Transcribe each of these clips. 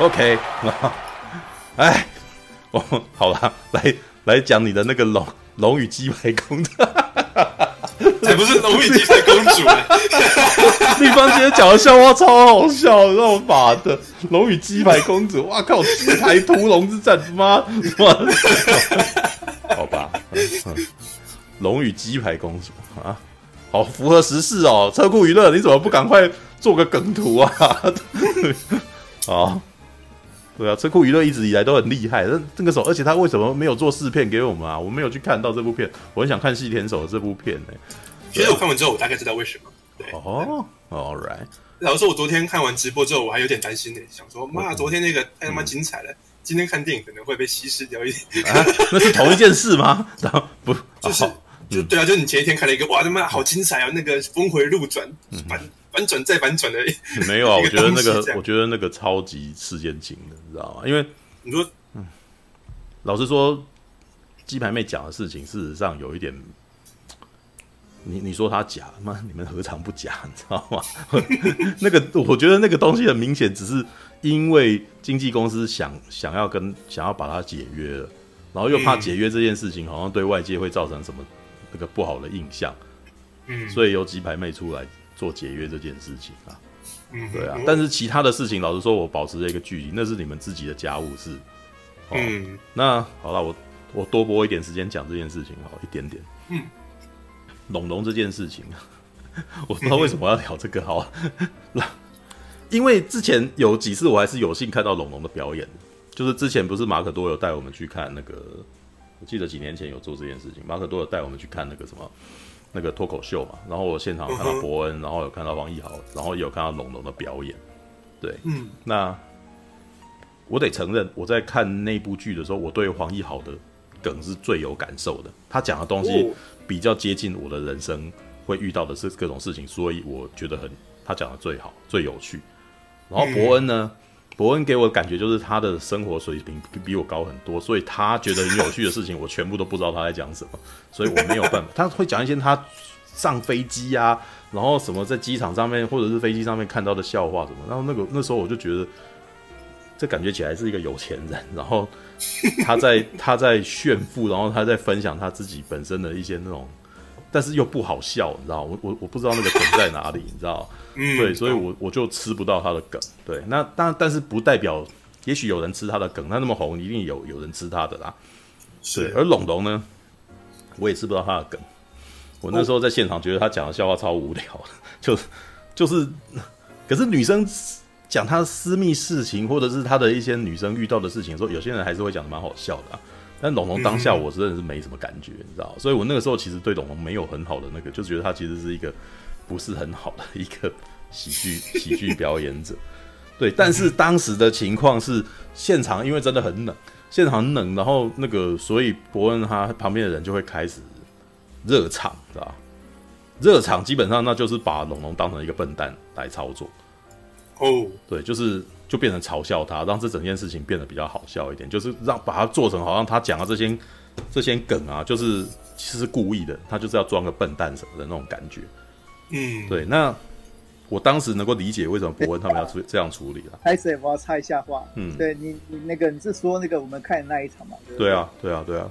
OK，哎，我好了，来来讲你的那个龙龙与鸡排公主，这不是龙与鸡排公主呢。立方今天讲的笑话超好笑，让我妈的龙与鸡排公主，哇靠，鸡排屠龙之战，妈妈，好吧，龙与鸡排公主啊，好符合时事哦。车库娱乐，你怎么不赶快做个梗图啊？好。对啊，车库娱乐一直以来都很厉害。那这个时候，而且他为什么没有做试片给我们啊？我没有去看到这部片，我很想看细田守的这部片呢、欸。其实我看完之后，我大概知道为什么。对哦、oh,，All right。老实说，我昨天看完直播之后，我还有点担心呢、欸，想说妈，昨天那个太他妈精彩了、嗯，今天看电影可能会被稀释掉一点。啊、那是同一件事吗？然 后不，就是、啊、就对啊，就是你前一天看了一个哇，他妈好精彩啊，那个峰回路转，嗯反转再反转的，没有啊？我觉得那个，我觉得那个超级事件性的，你知道吗？因为你说，嗯，老实说，鸡排妹讲的事情，事实上有一点，你你说他假吗？你们何尝不假？你知道吗？那个，我觉得那个东西很明显，只是因为经纪公司想想要跟想要把它解约了，然后又怕解约这件事情好像对外界会造成什么那个不好的印象，嗯，所以由鸡排妹出来。做节约这件事情啊，嗯，对啊，但是其他的事情，老实说，我保持了一个距离，那是你们自己的家务事。哦、嗯，那好了，我我多播一点时间讲这件事情，好一点点。嗯，龙龙这件事情，我不知道为什么要聊这个，好，因为之前有几次我还是有幸看到龙龙的表演，就是之前不是马可多有带我们去看那个，我记得几年前有做这件事情，马可多有带我们去看那个什么。那个脱口秀嘛，然后我现场看到伯恩，然后有看到王奕豪，然后也有看到龙龙的表演。对，嗯，那我得承认，我在看那部剧的时候，我对黄奕豪的梗是最有感受的。他讲的东西比较接近我的人生会遇到的是各种事情，所以我觉得很他讲的最好，最有趣。然后伯恩呢？伯恩给我的感觉就是他的生活水平比我高很多，所以他觉得很有趣的事情，我全部都不知道他在讲什么，所以我没有办法。他会讲一些他上飞机啊，然后什么在机场上面或者是飞机上面看到的笑话什么，然后那个那时候我就觉得，这感觉起来是一个有钱人，然后他在 他在炫富，然后他在分享他自己本身的一些那种。但是又不好笑，你知道？我我我不知道那个梗在哪里，你知道？嗯，对，所以我我就吃不到他的梗。对，那但，但是不代表，也许有人吃他的梗，他那么红，一定有有人吃他的啦。是。而龙龙呢，我也吃不到他的梗。我那时候在现场觉得他讲的笑话超无聊，就就是，可是女生讲她私密事情，或者是她的一些女生遇到的事情，说有些人还是会讲的蛮好笑的啊。但龙龙当下我真的是没什么感觉，嗯、你知道，所以我那个时候其实对龙龙没有很好的那个，就觉得他其实是一个不是很好的一个喜剧 喜剧表演者。对，但是当时的情况是现场因为真的很冷，现场很冷，然后那个所以伯恩他旁边的人就会开始热场，知道吧？热场基本上那就是把龙龙当成一个笨蛋来操作。哦，对，就是。就变成嘲笑他，让这整件事情变得比较好笑一点，就是让把他做成好像他讲的这些这些梗啊，就是其实是故意的，他就是要装个笨蛋什么的那种感觉。嗯，对。那我当时能够理解为什么博恩他们要这这样处理了。开始我要插一下话。嗯，对你你那个你是说那个我们看的那一场嘛？对，对，对啊，对啊，对啊。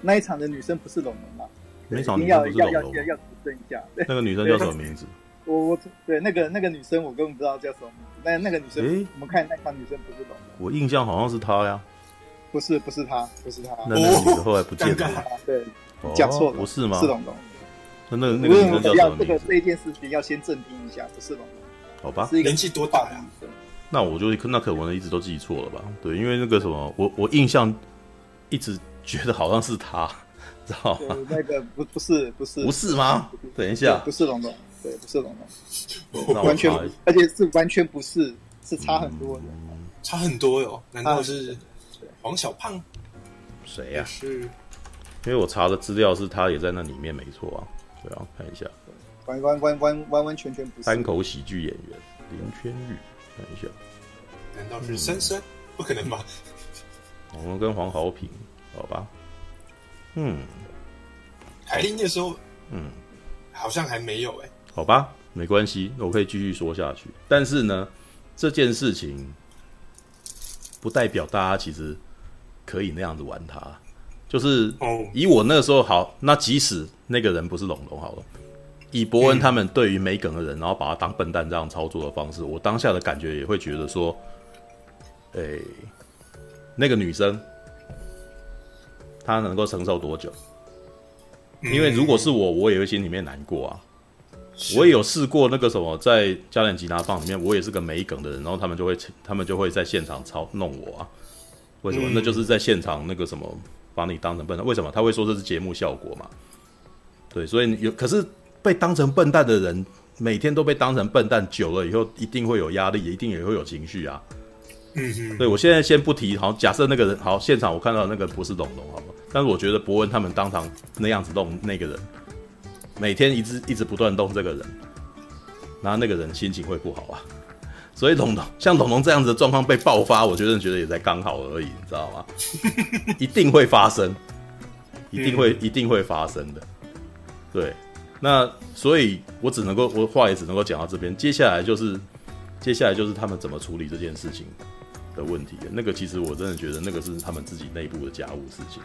那一场的女生不是龙龙吗？那一场女生不是龙龙。要要要要指正一下。那个女生叫什么名字？我我对那个那个女生我根本不知道叫什么名字。那那个女生，欸、我们看那场女生不是龙龙。我印象好像是她呀。不是不是她，不是她。那那个女的后来不见了。哦、对，讲错了，不是吗？是龙龙。那那个那个女生叫什么名字？这个这一件事情要先镇定一下，不是龙龙。好吧。是一个年纪多大呀？那我就那可能一直都记错了吧？对，因为那个什么，我我印象一直觉得好像是她，知道吗？那个不不是不是不是吗？等一下，不是龙龙。对，不是龙龙，完全，而且是完全不是，是差很多的，嗯、差很多哟。难道是黄小胖？谁呀、啊？是，因为我查的资料是他也在那里面，没错啊。对啊，看一下，完完完完完完全全不是单口喜剧演员林千玉，看一下，难道是森森、嗯？不可能吧？我们跟黄豪平，好吧？嗯，海林那时候，嗯，好像还没有哎、欸。好吧，没关系，我可以继续说下去。但是呢，这件事情不代表大家其实可以那样子玩他。就是以我那个时候好，那即使那个人不是龙龙好了，以博恩他们对于没梗的人，然后把他当笨蛋这样操作的方式，我当下的感觉也会觉得说，哎，那个女生她能够承受多久？因为如果是我，我也会心里面难过啊。我也有试过那个什么，在加点吉他棒里面，我也是个没梗的人，然后他们就会他们就会在现场操弄我啊。为什么？那就是在现场那个什么。把你当成笨蛋，为什么他会说这是节目效果嘛？对，所以有可是被当成笨蛋的人，每天都被当成笨蛋，久了以后一定会有压力，一定也会有情绪啊。嗯嗯。对，我现在先不提，好，假设那个人好，现场我看到那个不是龙龙，好吗？但是我觉得博文他们当场那样子弄那个人，每天一直一直不断动这个人，然后那个人心情会不好啊。所以龙龙像龙龙这样子的状况被爆发，我觉得觉得也在刚好而已，你知道吗？一定会发生，一定会一定会发生的。对，那所以我只能够我话也只能够讲到这边，接下来就是接下来就是他们怎么处理这件事情的问题。那个其实我真的觉得那个是他们自己内部的家务事情。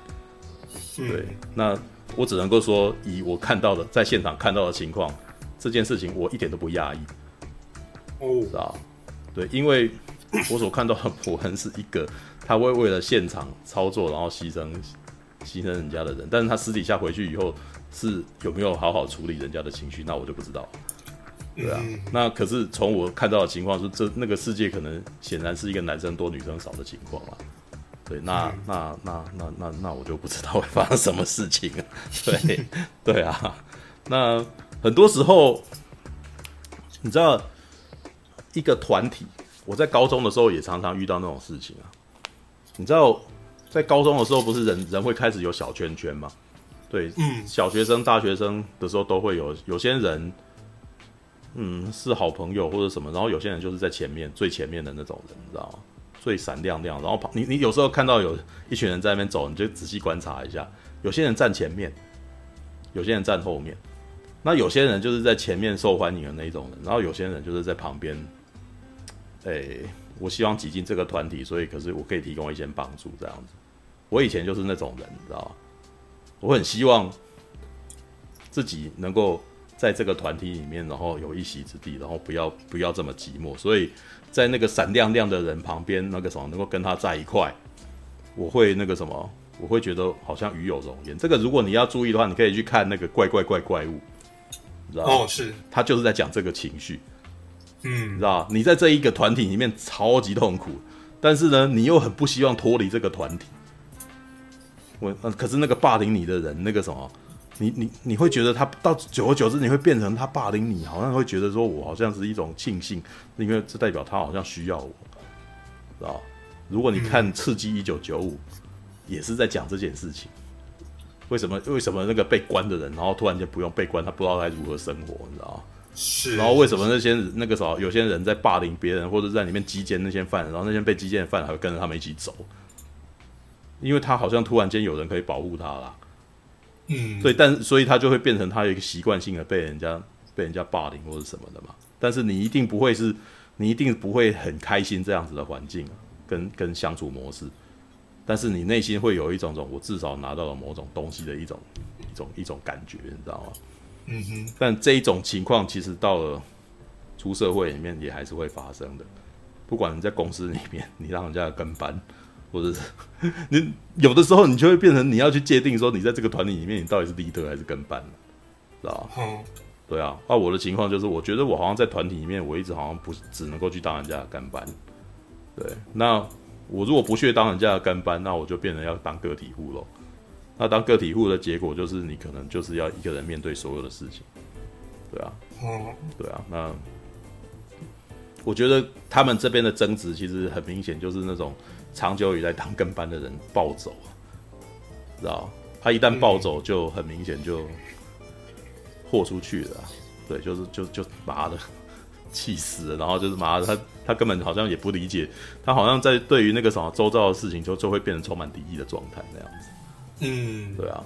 对，那我只能够说以我看到的在现场看到的情况，这件事情我一点都不讶异。哦，知道。对，因为我所看到的博恩是一个，他会为了现场操作，然后牺牲牺牲人家的人，但是他私底下回去以后是有没有好好处理人家的情绪，那我就不知道。对啊，那可是从我看到的情况是，这那个世界可能显然是一个男生多女生少的情况了。对，那那那那那那我就不知道会发生什么事情了。对对啊，那很多时候你知道。一个团体，我在高中的时候也常常遇到那种事情啊。你知道，在高中的时候，不是人人会开始有小圈圈吗？对，嗯，小学生、大学生的时候都会有。有些人，嗯，是好朋友或者什么，然后有些人就是在前面最前面的那种人，你知道吗？最闪亮亮。然后旁你你有时候看到有一群人在那边走，你就仔细观察一下，有些人站前面，有些人站后面。那有些人就是在前面受欢迎的那一种人，然后有些人就是在旁边。哎、我希望挤进这个团体，所以可是我可以提供一些帮助，这样子。我以前就是那种人，你知道吗？我很希望自己能够在这个团体里面，然后有一席之地，然后不要不要这么寂寞。所以在那个闪亮亮的人旁边，那个什么能够跟他在一块，我会那个什么，我会觉得好像与有荣焉。这个如果你要注意的话，你可以去看那个怪怪怪怪物，你知道吗？哦，是，他就是在讲这个情绪。嗯，知道你在这一个团体里面超级痛苦，但是呢，你又很不希望脱离这个团体。我，可是那个霸凌你的人，那个什么，你你你会觉得他到久而久之，你会变成他霸凌你，好像会觉得说我好像是一种庆幸，因为这代表他好像需要我，知道？如果你看《刺激一九九五》，也是在讲这件事情。为什么？为什么那个被关的人，然后突然间不用被关，他不知道该如何生活，你知道？是，然后为什么那些那个时候有些人在霸凌别人，或者在里面击奸那些犯人，然后那些被击奸的犯人还会跟着他们一起走，因为他好像突然间有人可以保护他啦。嗯，所以但所以他就会变成他有一个习惯性的被人家被人家霸凌或者什么的嘛。但是你一定不会是，你一定不会很开心这样子的环境啊，跟跟相处模式。但是你内心会有一种种，我至少拿到了某种东西的一种一种一种感觉，你知道吗？嗯哼，但这一种情况其实到了出社会里面也还是会发生的。不管你在公司里面，你让人家跟班，或者是 你有的时候，你就会变成你要去界定说，你在这个团体里面，你到底是 leader 还是跟班，知道吧？嗯，对啊。那我的情况就是，我觉得我好像在团体里面，我一直好像不只能够去当人家的跟班。对，那我如果不去当人家的跟班，那我就变成要当个体户喽。那当个体户的结果就是，你可能就是要一个人面对所有的事情，对啊，嗯对啊。那我觉得他们这边的争执其实很明显，就是那种长久以来当跟班的人暴走，知道？他一旦暴走，就很明显就豁出去了，对，就是就就妈的气死了，然后就是妈的他他根本好像也不理解，他好像在对于那个什么周遭的事情就就会变成充满敌意的状态那样子。嗯，对啊，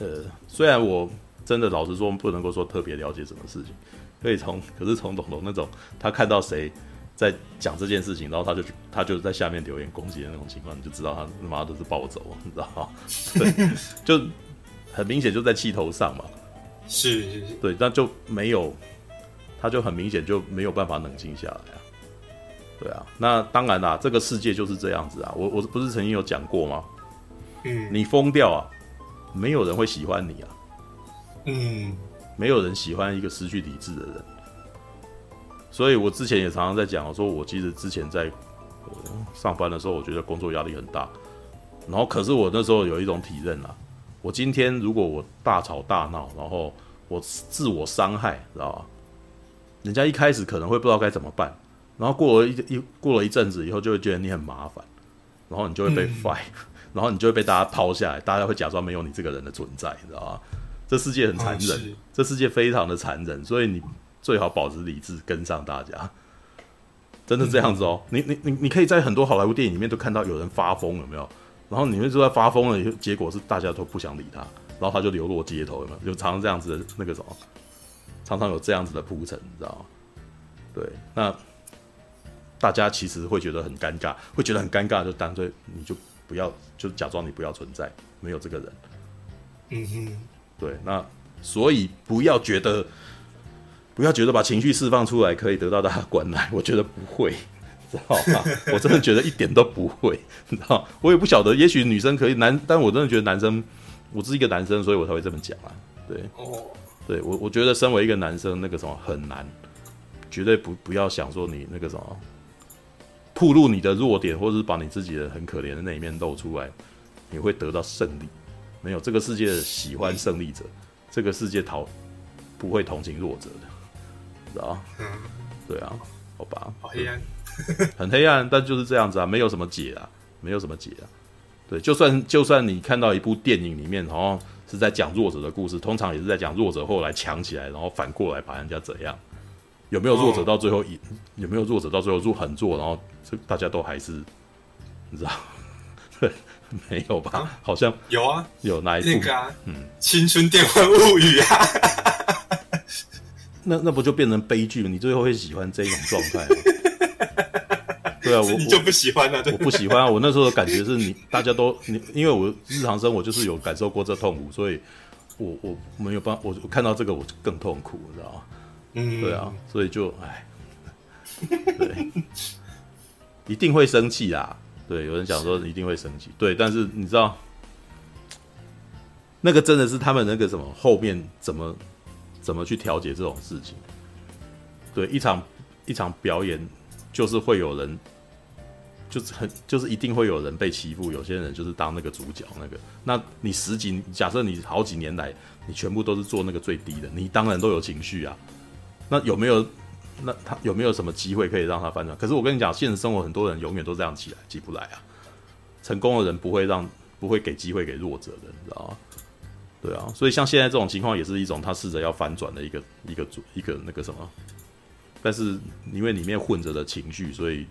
呃，虽然我真的老实说不能够说特别了解什么事情，可以从，可是从董龙那种他看到谁在讲这件事情，然后他就去他就在下面留言攻击的那种情况，你就知道他他妈都是暴走，你知道吗？对，就很明显就在气头上嘛。是是是，对，那就没有，他就很明显就没有办法冷静下来啊。对啊，那当然啦，这个世界就是这样子啊。我我不是曾经有讲过吗？嗯，你疯掉啊，没有人会喜欢你啊。嗯，没有人喜欢一个失去理智的人。所以我之前也常常在讲，我说我其实之前在、呃、上班的时候，我觉得工作压力很大。然后，可是我那时候有一种体认啊，我今天如果我大吵大闹，然后我自我伤害，知道吧？人家一开始可能会不知道该怎么办，然后过了一一过了一阵子以后，就会觉得你很麻烦，然后你就会被 fire，、嗯、然后你就会被大家抛下来，大家会假装没有你这个人的存在，知道吧？这世界很残忍，哦、这世界非常的残忍，所以你。最好保持理智，跟上大家，真的这样子哦。嗯、你你你你可以在很多好莱坞电影里面都看到有人发疯，有没有？然后你们知道发疯了，结果是大家都不想理他，然后他就流落街头，有没有？就常常这样子的那个什么，常常有这样子的铺陈，你知道吗？对，那大家其实会觉得很尴尬，会觉得很尴尬，就干脆你就不要，就假装你不要存在，没有这个人。嗯哼，对，那所以不要觉得。不要觉得把情绪释放出来可以得到大家关爱，我觉得不会，知道吗？我真的觉得一点都不会，你知道？我也不晓得，也许女生可以男，但我真的觉得男生，我是一个男生，所以我才会这么讲啊。对，哦，对我我觉得身为一个男生，那个什么很难，绝对不不要想说你那个什么，暴露你的弱点，或者是把你自己的很可怜的那一面露出来，你会得到胜利。没有，这个世界喜欢胜利者，这个世界讨不会同情弱者的。啊，嗯，对啊，好吧，好黑暗，很黑暗，但就是这样子啊，没有什么解啊，没有什么解啊。对，就算就算你看到一部电影里面，好像是在讲弱者的故事，通常也是在讲弱者后来强起来，然后反过来把人家怎样？有没有弱者到最后赢？有没有弱者到最后做很弱，然后这大家都还是你知道？对，没有吧？啊、好像有啊，有哪一部？那个啊，嗯，青春电幻物语啊。那那不就变成悲剧了？你最后会喜欢这种状态吗？对啊，我你就不喜欢了。我不喜欢啊！我那时候的感觉是你大家都你，因为我日常生活就是有感受过这痛苦，所以我我没有办法，我我看到这个我就更痛苦，你知道吗？嗯，对啊，所以就唉，对，一定会生气啊！对，有人讲说一定会生气，对，但是你知道，那个真的是他们那个什么后面怎么？怎么去调节这种事情？对，一场一场表演，就是会有人，就是很，就是一定会有人被欺负。有些人就是当那个主角，那个，那你十几，假设你好几年来，你全部都是做那个最低的，你当然都有情绪啊。那有没有？那他有没有什么机会可以让他翻转？可是我跟你讲，现实生活很多人永远都这样起来，起不来啊。成功的人不会让，不会给机会给弱者的，你知道吗？对啊，所以像现在这种情况也是一种他试着要反转的一个一个主一个那个什么，但是因为里面混着的情绪，所以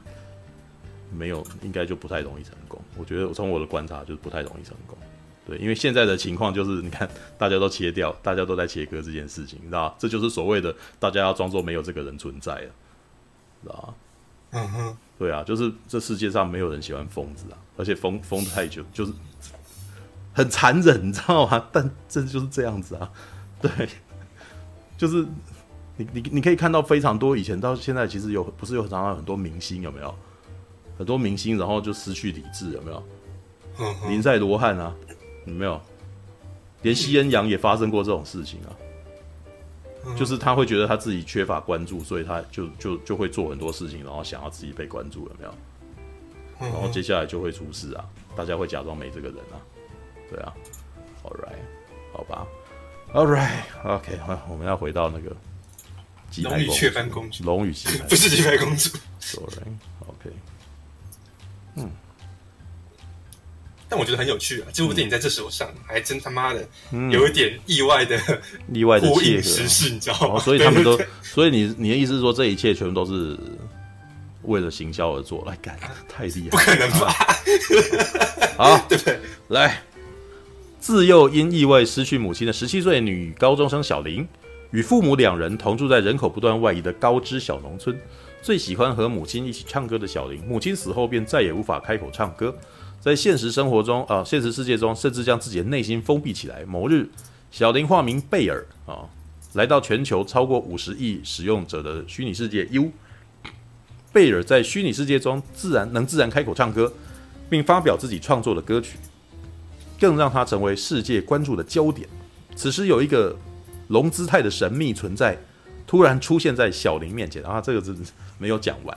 没有应该就不太容易成功。我觉得从我的观察就是不太容易成功。对，因为现在的情况就是你看大家都切掉，大家都在切割这件事情，你知道这就是所谓的大家要装作没有这个人存在了，知道吗？嗯哼，对啊，就是这世界上没有人喜欢疯子啊，而且疯疯太久就是。很残忍，你知道吗？但这就是这样子啊，对，就是你你你可以看到非常多以前到现在，其实有不是有常常很多明星有没有？很多明星然后就失去理智有没有？林赛罗汉啊，有没有？连西恩阳也发生过这种事情啊，就是他会觉得他自己缺乏关注，所以他就就就会做很多事情，然后想要自己被关注有没有？然后接下来就会出事啊，大家会假装没这个人啊。对啊，All right，好吧，All right，OK，、okay, 好，我们要回到那个龙与 雀斑公主，龙与不是鸡排公主。Sorry，OK，、okay. 嗯，但我觉得很有趣啊，这部电影在这时候上，嗯、还真他妈的有一点意外的、嗯、意外的切合，时事，你知道吗？所以他们都，所以你你的意思是说，这一切全部都是为了行销而做？来干，太厉害，不可能吧？好，对不对？来。自幼因意外失去母亲的十七岁女高中生小玲，与父母两人同住在人口不断外移的高知小农村，最喜欢和母亲一起唱歌的小林，母亲死后便再也无法开口唱歌，在现实生活中啊、现实世界中，甚至将自己的内心封闭起来。某日，小林化名贝尔啊，来到全球超过五十亿使用者的虚拟世界 U。贝尔在虚拟世界中自然能自然开口唱歌，并发表自己创作的歌曲，更让他成为世界关注的焦点。此时，有一个龙姿态的神秘存在突然出现在小林面前，啊，这个是没有讲完，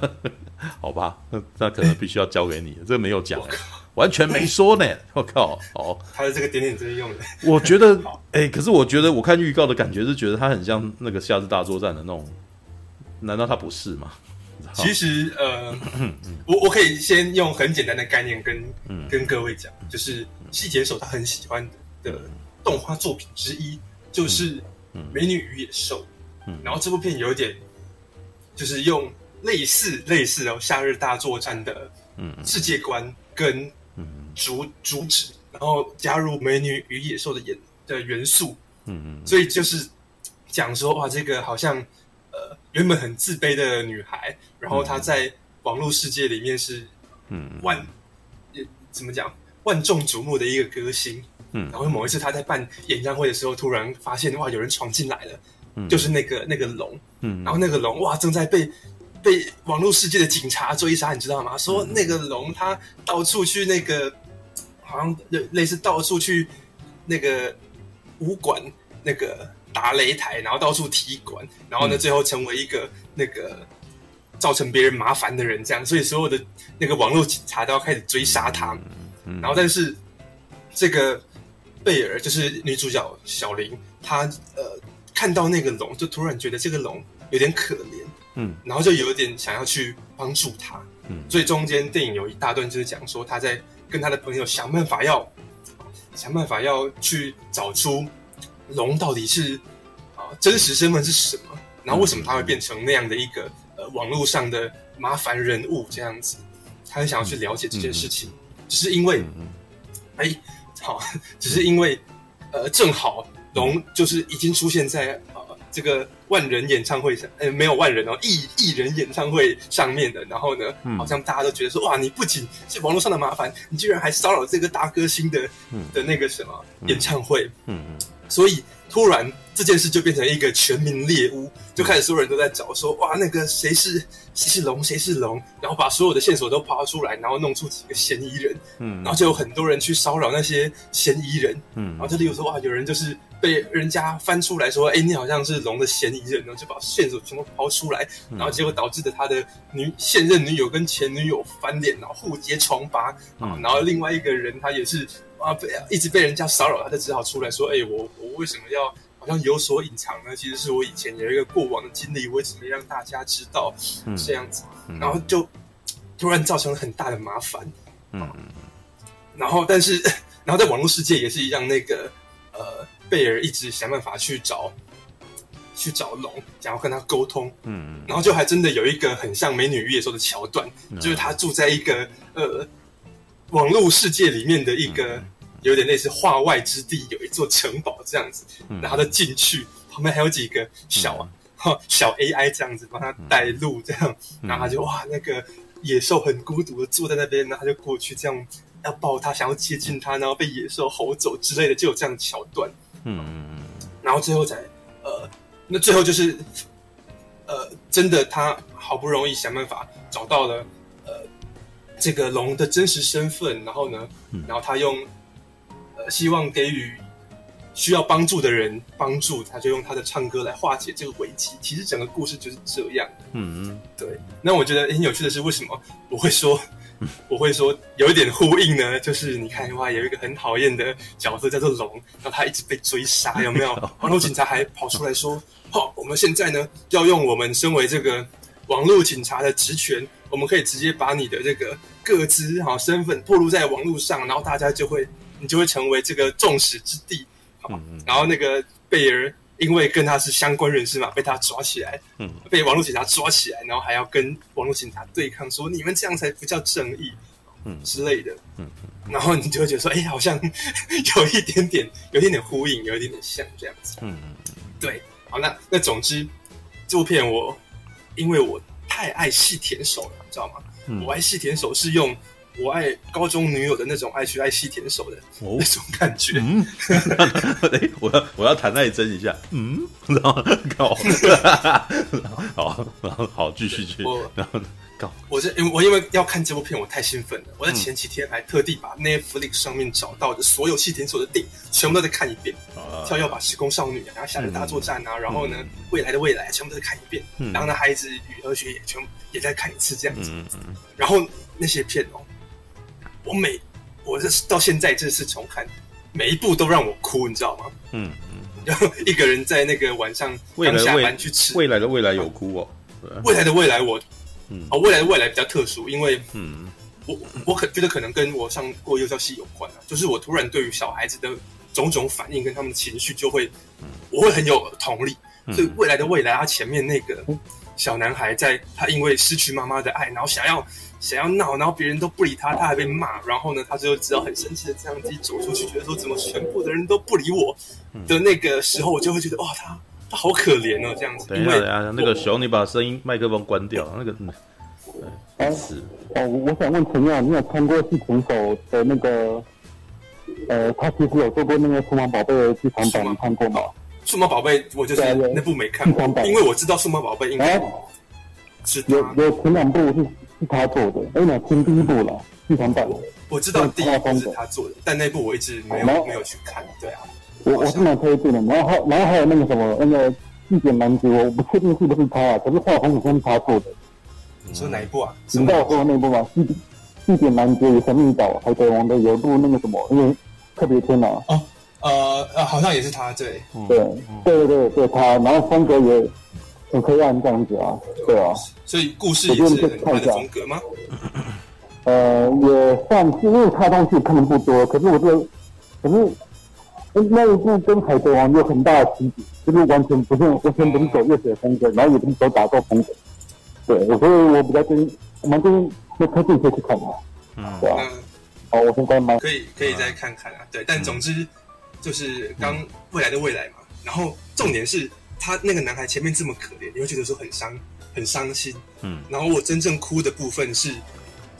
好吧？那可能必须要交给你，这个没有讲，完全没说呢。我靠，哦，他的这个点点真用的，我觉得，哎、欸，可是我觉得我看预告的感觉是觉得他很像那个夏日大作战的那种，难道他不是吗？其实，呃，我我可以先用很简单的概念跟跟各位讲，就是细节手他很喜欢的动画作品之一。就是《美女与野兽》，嗯，然后这部片有点，就是用类似类似哦《夏日大作战》的世界观跟主主旨，然后加入《美女与野兽》的演的元素，嗯。嗯，所以就是讲说哇，这个好像呃原本很自卑的女孩，然后她在网络世界里面是嗯。万，怎么讲万众瞩目的一个歌星。嗯，然后某一次她在办演唱会的时候，突然发现哇，有人闯进来了，嗯，就是那个那个龙，嗯，然后那个龙哇，正在被被网络世界的警察追杀，你知道吗？说那个龙他到处去那个，好像类类似到处去那个武馆那个打擂台，然后到处踢馆，然后呢，最后成为一个那个造成别人麻烦的人，这样，所以所有的那个网络警察都要开始追杀他，嗯，然后但是这个。贝尔就是女主角小林，她呃看到那个龙，就突然觉得这个龙有点可怜，嗯，然后就有点想要去帮助他，嗯，所以中间电影有一大段就是讲说他在跟他的朋友想办法要想办法要去找出龙到底是啊、呃、真实身份是什么，然后为什么他会变成那样的一个呃网络上的麻烦人物这样子，他很想要去了解这件事情，只是因为哎。好，只是因为，呃，正好龙就是已经出现在呃这个万人演唱会上，呃，没有万人哦，艺艺人演唱会上面的。然后呢，嗯、好像大家都觉得说，哇，你不仅是网络上的麻烦，你居然还骚扰这个大歌星的、嗯、的那个什么演唱会，嗯嗯，所以突然。这件事就变成一个全民猎巫，就开始所有人都在找说，哇，那个谁是谁是龙，谁是龙，然后把所有的线索都抛出来，然后弄出几个嫌疑人，嗯，然后就有很多人去骚扰那些嫌疑人，嗯，然后这里有说，哇，有人就是被人家翻出来说，哎，你好像是龙的嫌疑人，然后就把线索全部抛出来，然后结果导致的他的女现任女友跟前女友翻脸，然后互揭疮疤，嗯，然后另外一个人他也是啊，被一直被人家骚扰，他就只好出来说，哎，我我为什么要？好像有所隐藏呢，其实是我以前有一个过往的经历，为什么让大家知道这样子？嗯、然后就突然造成了很大的麻烦。嗯，然后但是，然后在网络世界也是一样，那个呃，贝尔一直想办法去找去找龙，想要跟他沟通。嗯，然后就还真的有一个很像《美女与野兽》的桥段，嗯、就是他住在一个呃网络世界里面的一个。嗯有点类似化外之地，有一座城堡这样子，嗯、然后他进去，旁边还有几个小、小 AI 这样子帮他带路，这样，嗯、然后他就哇，那个野兽很孤独的坐在那边，然后他就过去这样要抱他，想要接近他，然后被野兽吼走之类的，就有这样的桥段。嗯嗯，然后最后才呃，那最后就是呃，真的他好不容易想办法找到了呃这个龙的真实身份，然后呢，嗯、然后他用。希望给予需要帮助的人帮助，他就用他的唱歌来化解这个危机。其实整个故事就是这样。嗯嗯，对。那我觉得很有趣的是，为什么我会说我会说有一点呼应呢？就是你看的话，有一个很讨厌的角色叫做龙，然后他一直被追杀，有没有？网络警察还跑出来说：“好，我们现在呢要用我们身为这个网络警察的职权，我们可以直接把你的这个个资好身份透露在网络上，然后大家就会。”你就会成为这个众矢之的，好吧？嗯嗯、然后那个贝尔因为跟他是相关人士嘛，被他抓起来，嗯，被网络警察抓起来，然后还要跟网络警察对抗，说你们这样才不叫正义，嗯。之类的，嗯，嗯。然后你就会觉得说，哎，好像有一点点，有一点点呼应，有一点点像这样子，嗯嗯，对，好，那那总之，这部片我因为我太爱细田守了，你知道吗？嗯、我爱细田守是用我爱高中女友的那种爱去爱细田守的、哦、那种感觉。嗯，哎，我要我要弹那一针一下，嗯，然后搞，好，然后好继续去，然后搞。我是因为我因为要看这部片，我太兴奋了。我在前几天还特地把 Netflix 上面找到的所有细田守的电影全部都在看一遍。跳跃把时空少女啊，然后夏日大作战啊，然后呢，未来的未来全部都在看一遍。然后呢，孩子与和学也全部也在看一次这样子。然后那些片哦，我每我这到现在这次重看，每一部都让我哭，你知道吗？嗯嗯。然后一个人在那个晚上刚下班去吃未来的未来有哭哦，未来的未来我。嗯，哦，未来的未来比较特殊，因为，嗯，我我可觉得可能跟我上过幼教系有关啊，就是我突然对于小孩子的种种反应跟他们的情绪就会，我会很有同理，所以未来的未来，他前面那个小男孩在他因为失去妈妈的爱，然后想要想要闹，然后别人都不理他，他还被骂，然后呢，他就只好很生气的这样自己走出去，觉得说怎么全部的人都不理我的那个时候，我就会觉得哇，他他。好可怜哦，这样子。等一下，等一下，那个熊，你把声音麦克风关掉。那个，嗯，是哦，我想问陈耀，你有看过细田守的那个？呃，他其实有做过那个数码宝贝的剧场版，你看过吗？数码宝贝，我就是那部没看过，因为我知道数码宝贝应该是有有前两部是是他做的，哎，那前第一部了，剧场版。我知道第一部是他做的，但那部我一直没有没有去看，对啊。我我是蛮推荐的，然后还然后还有那个什么那个细田男主，我不确定是不是他啊，可是画风好像是他做的。你说哪一部啊？你知道我说的那部吗？细细田男主与神秘岛海贼王的有一部那个什么，因为特别篇啊。哦，呃呃，好像也是他，对，对对对对对，他，然后风格也很黑暗这样子啊，对啊。所以故事也是很快的风格吗？呃，也算是，因为他东西看的不多，可是我觉得，可是。那一部跟海贼王有很大的区别，就是完全不是完全不是走热血风格，然后也不是走打斗风格。对，所以我比较建议，我们建议那推荐可以去看嘛。嗯，对啊。好，我先关麦。可以，可以再看看啊。对，但总之就是刚未来的未来嘛。然后重点是他那个男孩前面这么可怜，你会觉得说很伤，很伤心。嗯。然后我真正哭的部分是。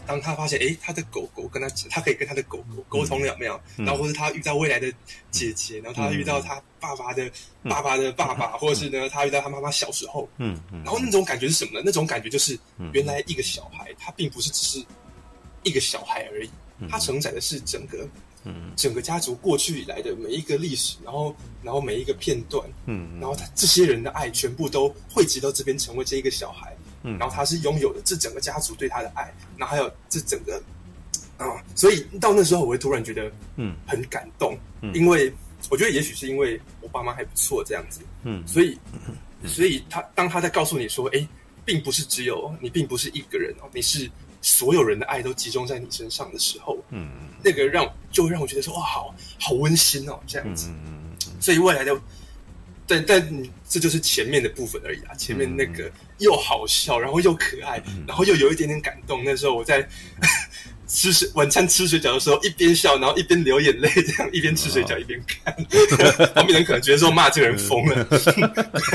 当他发现，哎，他的狗狗跟他，他可以跟他的狗狗沟通了没有？然后或者他遇到未来的姐姐，然后他遇到他爸爸的爸爸的爸爸，或者是呢，他遇到他妈妈小时候，嗯，然后那种感觉是什么呢？那种感觉就是，原来一个小孩，他并不是只是一个小孩而已，他承载的是整个，整个家族过去以来的每一个历史，然后，然后每一个片段，嗯，然后他这些人的爱全部都汇集到这边，成为这一个小孩。嗯。然后他是拥有的这整个家族对他的爱，然后还有这整个啊，所以到那时候我会突然觉得嗯。很感动，嗯，因为我觉得也许是因为我爸妈还不错这样子，嗯，所以所以他当他在告诉你说，哎，并不是只有你，并不是一个人哦，你是所有人的爱都集中在你身上的时候，嗯，那个让就会让我觉得说哇，好好温馨哦，这样子，嗯，所以未来的。但但这就是前面的部分而已啊！前面那个又好笑，然后又可爱，然后又有一点点感动。那时候我在 吃水晚餐吃水饺的时候，一边笑，然后一边流眼泪，这样一边吃水饺一边看。旁边人可能觉得说骂这个人疯了。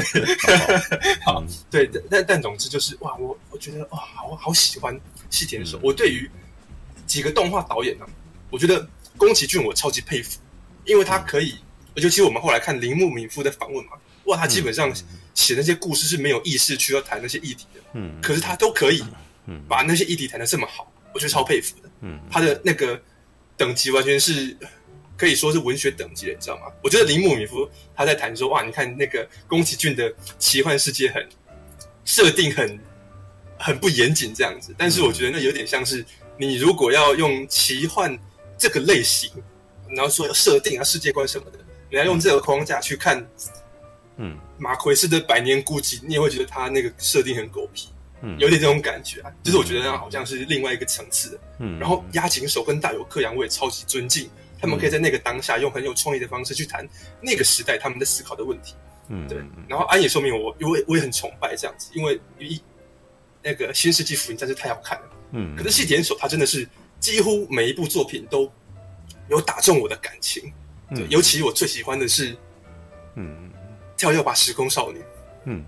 好，对，但但总之就是哇，我我觉得哇，好好喜欢细田守。我对于几个动画导演呢，我觉得宫崎骏我超级佩服，因为他可以。尤其我们后来看铃木敏夫的访问嘛，哇，他基本上写那些故事是没有意识去要谈那些议题的，嗯，可是他都可以，把那些议题谈的这么好，我觉得超佩服的，嗯，他的那个等级完全是可以说是文学等级的，你知道吗？我觉得铃木敏夫他在谈说，哇，你看那个宫崎骏的奇幻世界很设定很很不严谨这样子，但是我觉得那有点像是你如果要用奇幻这个类型，然后说要设定啊世界观什么的。你要用这个框架去看，嗯，马奎斯的《百年孤寂》，你也会觉得他那个设定很狗屁，嗯，有点这种感觉啊。就是我觉得那好像是另外一个层次的，嗯。然后押井守跟大友克洋我也超级尊敬，他们可以在那个当下用很有创意的方式去谈那个时代他们在思考的问题，嗯，对。然后安野说明我因为我也很崇拜这样子，因为一那个《新世纪福音战士》太好看了，嗯。可是细田守他真的是几乎每一部作品都有打中我的感情。对，尤其我最喜欢的是，嗯，跳跃吧时空少女，嗯，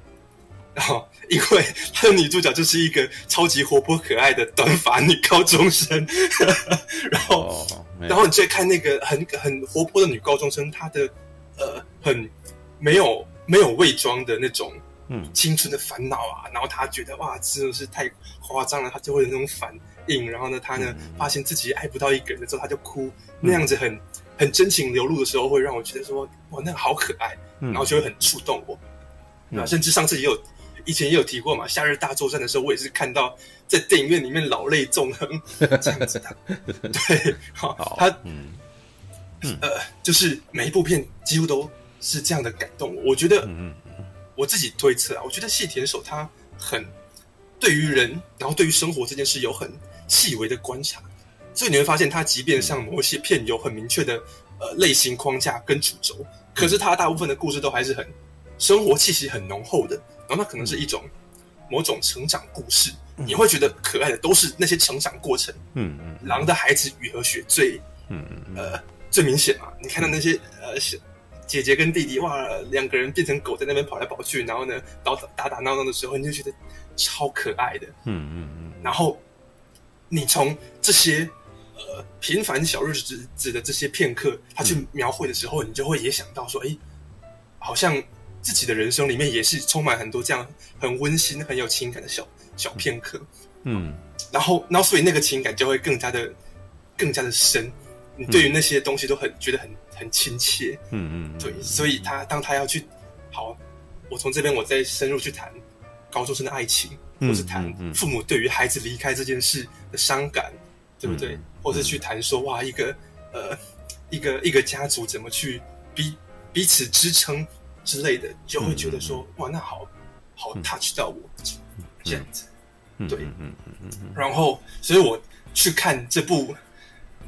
然后因为她的女主角就是一个超级活泼可爱的短发女高中生，然后、哦、然后你再看那个很很活泼的女高中生，她的呃很没有没有伪装的那种。嗯，青春的烦恼啊，然后他觉得哇，真的是太夸张了，他就会有那种反应。然后呢，他呢、嗯、发现自己爱不到一个人的时候，他就哭，嗯、那样子很很真情流露的时候，会让我觉得说哇，那个好可爱，嗯、然后就会很触动我。嗯、啊，甚至上次也有，以前也有提过嘛，《夏日大作战》的时候，我也是看到在电影院里面老泪纵横这样子的。对，好，好他嗯，嗯呃，就是每一部片几乎都是这样的感动。我觉得，嗯。我自己推测啊，我觉得细田守他很对于人，然后对于生活这件事有很细微的观察，所以你会发现他即便像某些片有很明确的呃类型框架跟主轴，可是他大部分的故事都还是很生活气息很浓厚的，然后那可能是一种某种成长故事，你会觉得可爱的都是那些成长过程。嗯嗯，狼的孩子雨和雪最嗯呃最明显嘛，你看到那些呃小。姐姐跟弟弟哇，两个人变成狗在那边跑来跑去，然后呢，打打打闹闹的时候，你就觉得超可爱的。嗯嗯嗯。然后你从这些呃平凡小日子子的这些片刻，他去描绘的时候，你就会也想到说，哎，好像自己的人生里面也是充满很多这样很温馨、很有情感的小小片刻。嗯。然后，然后，所以那个情感就会更加的、更加的深。你对于那些东西都很觉得很。很亲切，嗯嗯，对，所以他当他要去，好，我从这边我再深入去谈高中生的爱情，或是谈父母对于孩子离开这件事的伤感，对不对？或是去谈说哇，一个呃，一个一个家族怎么去彼彼此支撑之类的，就会觉得说哇，那好好 touch 到我这样子，对，嗯嗯嗯，然后，所以我去看这部。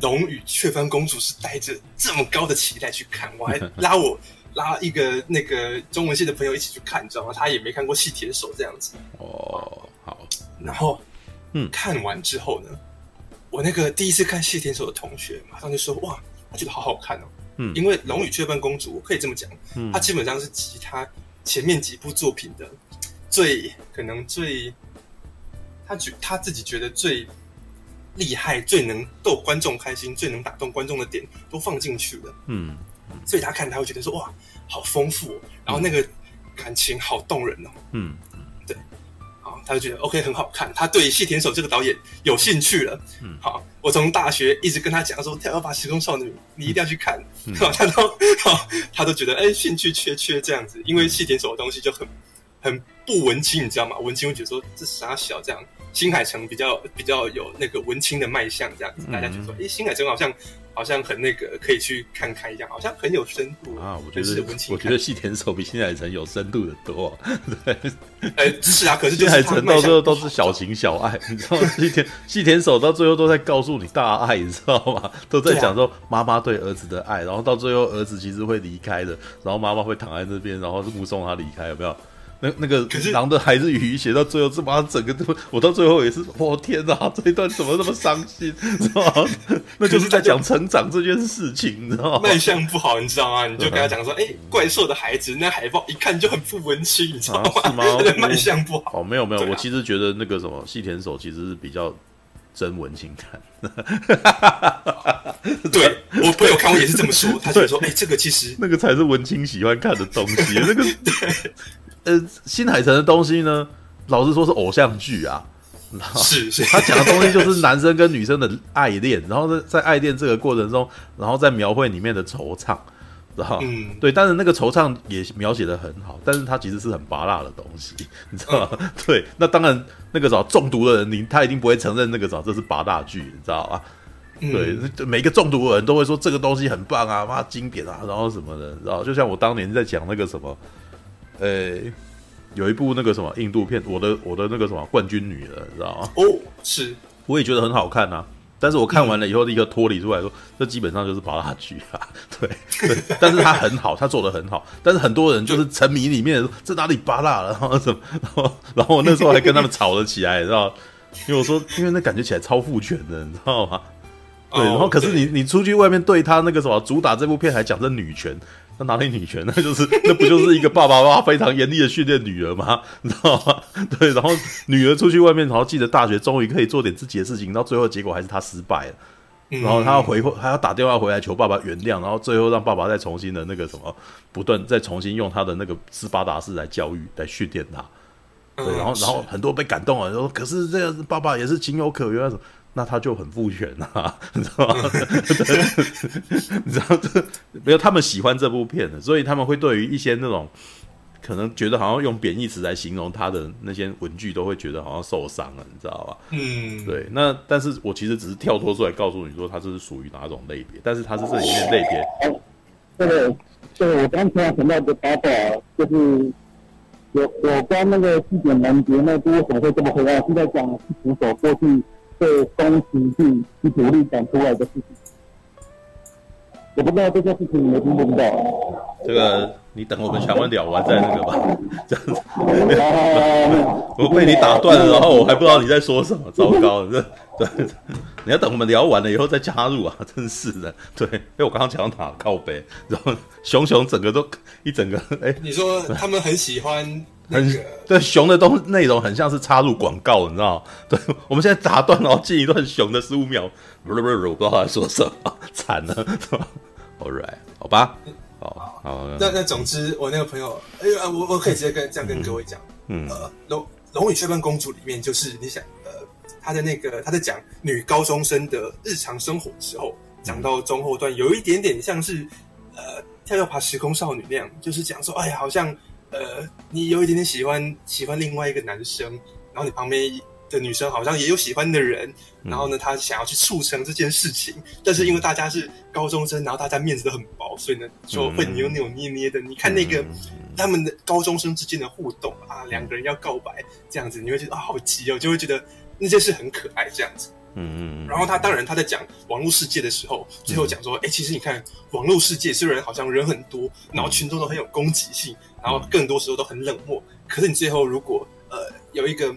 龙与雀斑公主是带着这么高的期待去看，我还 拉我拉一个那个中文系的朋友一起去看，你知道吗？他也没看过细铁手这样子。哦，好。然后，嗯，看完之后呢，我那个第一次看细田守的同学马上就说：“哇，他觉得好好看哦。”嗯，因为龙与雀斑公主，我可以这么讲，嗯，他基本上是集他前面几部作品的最可能最，他觉他自己觉得最。厉害，最能逗观众开心，最能打动观众的点都放进去了。嗯，所以他看他会觉得说哇，好丰富哦，然后那个感情好动人哦。嗯，对，好，他就觉得 OK 很好看，他对细田守这个导演有兴趣了。嗯，好，我从大学一直跟他讲说，跳跃吧时空少女，你一定要去看。好，他都 好，他都觉得哎，兴趣缺缺这样子，因为细田守的东西就很很不文青，你知道吗？文青会觉得说这傻小这样。新海诚比较比较有那个文青的卖相，这样子，大家就说，诶，新海诚好像好像很那个，可以去看看一样，好像很有深度啊。我觉得我觉得细田守比新海诚有深度的多。对，哎，是啊，可是 新海诚到最后都是小情小爱，你知道吗？细田细田守到最后都在告诉你大爱，你知道吗？都在讲说妈妈对儿子的爱，然后到最后儿子其实会离开的，然后妈妈会躺在那边，然后是目送他离开，有没有？那那个狼的孩子雨写到最后，是把他整个都，我到最后也是，我天哪，这一段怎么那么伤心，知道吗？那就是在讲成长这件事情，你知道吗？卖相不好，你知道吗？你就跟他讲说，哎、欸，怪兽的孩子，那海报一看就很不文青，你知道吗？啊、是吗？卖相不好。哦，没有没有，啊、我其实觉得那个什么细田守其实是比较真文青看。对，我朋友看我也是这么说，他就说，哎、欸，这个其实那个才是文青喜欢看的东西，那个对。呃，新海诚的东西呢，老实说是偶像剧啊，是是，他讲的东西就是男生跟女生的爱恋，然后在在爱恋这个过程中，然后在描绘里面的惆怅，然后嗯，对，但是那个惆怅也描写的很好，但是他其实是很拔辣的东西，你知道吗？嗯、对，那当然那个找中毒的人，你他一定不会承认那个找这是八大剧，你知道吧？嗯、对，每个中毒的人都会说这个东西很棒啊，妈经典啊，然后什么的，然后就像我当年在讲那个什么。呃、欸，有一部那个什么印度片，我的我的那个什么冠军女儿，你知道吗？哦，是，我也觉得很好看啊。但是我看完了以后，立刻脱离出来说，嗯、这基本上就是芭乐剧啊。对对，但是他很好，他做的很好。但是很多人就是沉迷里面，说这哪里扒拉了，然后什么，然后然后我那时候还跟他们吵了起来，你知道？因为我说，因为那感觉起来超父权的，你知道吗？对，然后可是你你出去外面对他那个什么主打这部片还讲这女权。那哪里女权？那 就是那不就是一个爸爸妈妈非常严厉的训练女儿吗？你知道吗？对，然后女儿出去外面，然后进了大学，终于可以做点自己的事情，到最后结果还是她失败了。然后他要回，还要打电话回来求爸爸原谅，然后最后让爸爸再重新的那个什么，不断再重新用他的那个斯巴达式来教育、来训练他。对，然后然后很多被感动了，说可是这个爸爸也是情有可原，那他就很父权啊，你知道吗？你知道这没有？他们喜欢这部片的，所以他们会对于一些那种。可能觉得好像用贬义词来形容他的那些文具，都会觉得好像受伤了，你知道吧？嗯，对。那但是我其实只是跳脱出来告诉你说，它这是属于哪种类别，但是它是这里面类别。这个，这个我刚才想到的八卦，就是我我关那个祭典男爵那部为什么会这么黑暗，是在讲是徒手过去被宫崎骏以武力讲出来的事情。我不知道这件事情你们听不知道？这个你等我们全完聊完再那个吧，这样子。我被你打断了，然后我还不知道你在说什么，糟糕了，这对，你要等我们聊完了以后再加入啊，真是的。对，因为我刚刚讲到哪靠背，然后熊熊整个都一整个哎，你说他们很喜欢、那个，很对熊的东内容很像是插入广告，你知道吗？对，我们现在打断然后进一段熊的十五秒，不是不是，我不知道他在说什么，惨了，？All right，好吧，好，好，那那总之，我那个朋友，哎呀，我我可以直接跟这样跟各位讲，嗯，呃，龙龙与雀斑公主里面，就是你想，呃，他的那个他在讲女高中生的日常生活的时候，讲到中后段，有一点点像是，呃，跳跃爬时空少女那样，就是讲说，哎呀，好像，呃，你有一点点喜欢喜欢另外一个男生，然后你旁边。的女生好像也有喜欢的人，然后呢，她想要去促成这件事情，但是因为大家是高中生，然后大家面子都很薄，所以呢，就会扭扭捏捏的。你看那个他们的高中生之间的互动啊，两个人要告白这样子，你会觉得啊，好急哦，就会觉得那件事很可爱这样子。嗯嗯。然后他当然他在讲网络世界的时候，最后讲说，哎，其实你看网络世界虽然好像人很多，然后群众都很有攻击性，然后更多时候都很冷漠，可是你最后如果呃有一个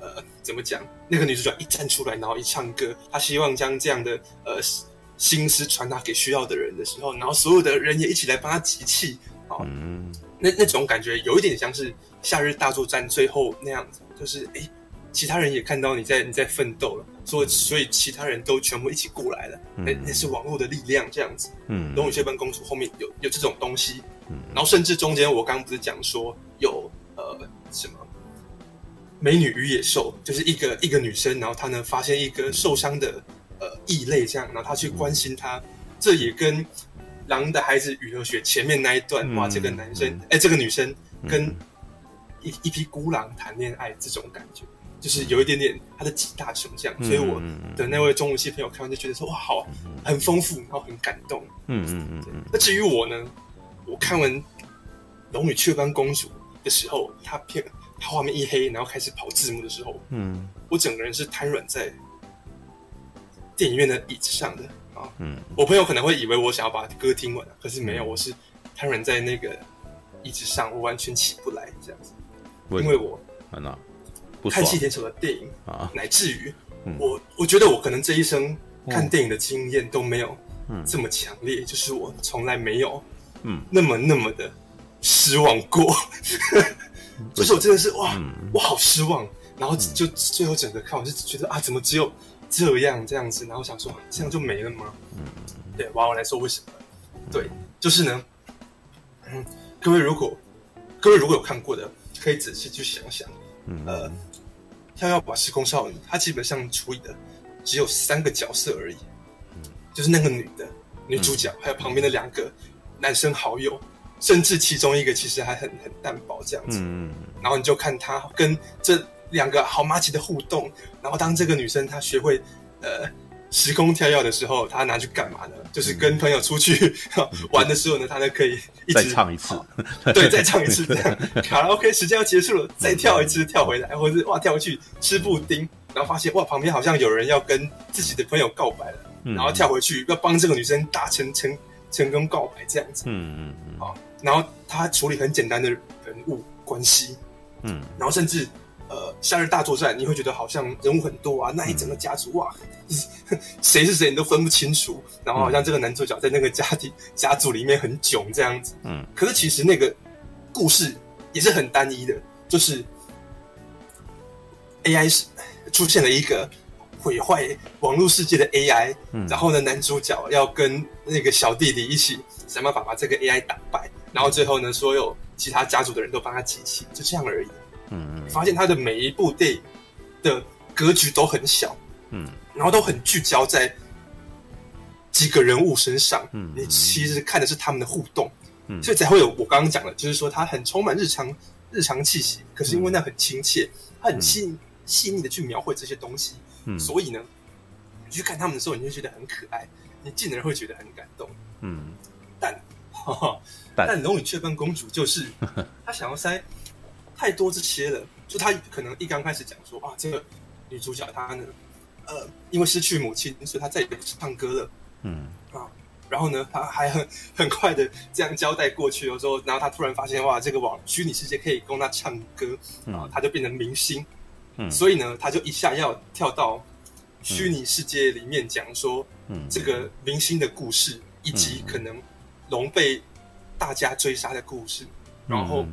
呃。怎么讲？那个女主角一站出来，然后一唱歌，她希望将这样的呃心思传达给需要的人的时候，然后所有的人也一起来帮她集气啊。嗯，那那种感觉有一点像是《夏日大作战》最后那样子，就是哎，其他人也看到你在你在奋斗了，所以所以其他人都全部一起过来了。那那是网络的力量这样子。嗯，龙与雀斑公主后面有有这种东西。嗯，然后甚至中间我刚刚不是讲说有呃什么？美女与野兽就是一个一个女生，然后她呢发现一个受伤的呃异类，这样，然后她去关心他，这也跟《狼的孩子雨和雪》前面那一段，哇，这个男生哎、欸，这个女生跟一一匹孤狼谈恋爱这种感觉，就是有一点点他的几大雄这样，所以我的那位中文系朋友看完就觉得说哇，好，很丰富，然后很感动，嗯嗯嗯嗯。那至于我呢，我看完《龙与雀斑公主》的时候，他片。他画面一黑，然后开始跑字幕的时候，嗯，我整个人是瘫软在电影院的椅子上的啊，嗯，我朋友可能会以为我想要把歌听完，可是没有，我是瘫软在那个椅子上，我完全起不来这样子，因为我看细田守的电影啊，乃至于我我觉得我可能这一生看电影的经验都没有这么强烈，就是我从来没有嗯。那么那么的失望过。就是我真的是哇，嗯、我好失望，然后就最后整个看我就觉得啊，怎么只有这样这样子？然后想说这样就没了吗？嗯，对，娃娃来说为什么？对，就是呢，嗯，各位如果各位如果有看过的，可以仔细去想想，嗯、呃，跳跃吧时空少女，她基本上处理的只有三个角色而已，就是那个女的女主角，还有旁边的两个男生好友。甚至其中一个其实还很很淡薄这样子，嗯，然后你就看她跟这两个好妈吉的互动，然后当这个女生她学会呃时空跳跃的时候，他拿去干嘛呢？就是跟朋友出去玩的时候呢，他呢可以一直再唱一次，对，再唱一次 这样。卡拉 OK 时间要结束了，再跳一次跳回来，或者是哇跳回去吃布丁，然后发现哇旁边好像有人要跟自己的朋友告白了，然后跳回去要帮这个女生达成成成功告白这样子，嗯嗯嗯，好。然后他处理很简单的人物关系，嗯，然后甚至呃夏日大作战，你会觉得好像人物很多啊，那一整个家族哇，谁是谁你都分不清楚，然后好像这个男主角在那个家庭家族里面很囧这样子，嗯，可是其实那个故事也是很单一的，就是 AI 是出现了一个。毁坏网络世界的 AI，嗯，然后呢，男主角要跟那个小弟弟一起想办法把这个 AI 打败，然后最后呢，所有其他家族的人都帮他集齐，就这样而已。嗯嗯，发现他的每一部电影的格局都很小，嗯，然后都很聚焦在几个人物身上，嗯，你其实看的是他们的互动，嗯，所以才会有我刚刚讲的，就是说他很充满日常日常气息，可是因为那很亲切，他很细细腻的去描绘这些东西。嗯，所以呢，你去看他们的时候，你就觉得很可爱，你进而会觉得很感动。嗯，但，哈 哈但《龙与雀斑公主》就是 他想要塞太多这些了，就他可能一刚开始讲说啊，这个女主角她呢，呃，因为失去母亲，所以她再也不唱歌了。嗯。啊，然后呢，她还很很快的这样交代过去有时候，然后她突然发现哇，这个网虚拟世界可以供她唱歌啊，她就变成明星。嗯、所以呢，她就一下要跳到虚拟世界里面讲说，嗯，这个明星的故事，以及可能龙被大家追杀的故事，嗯、然后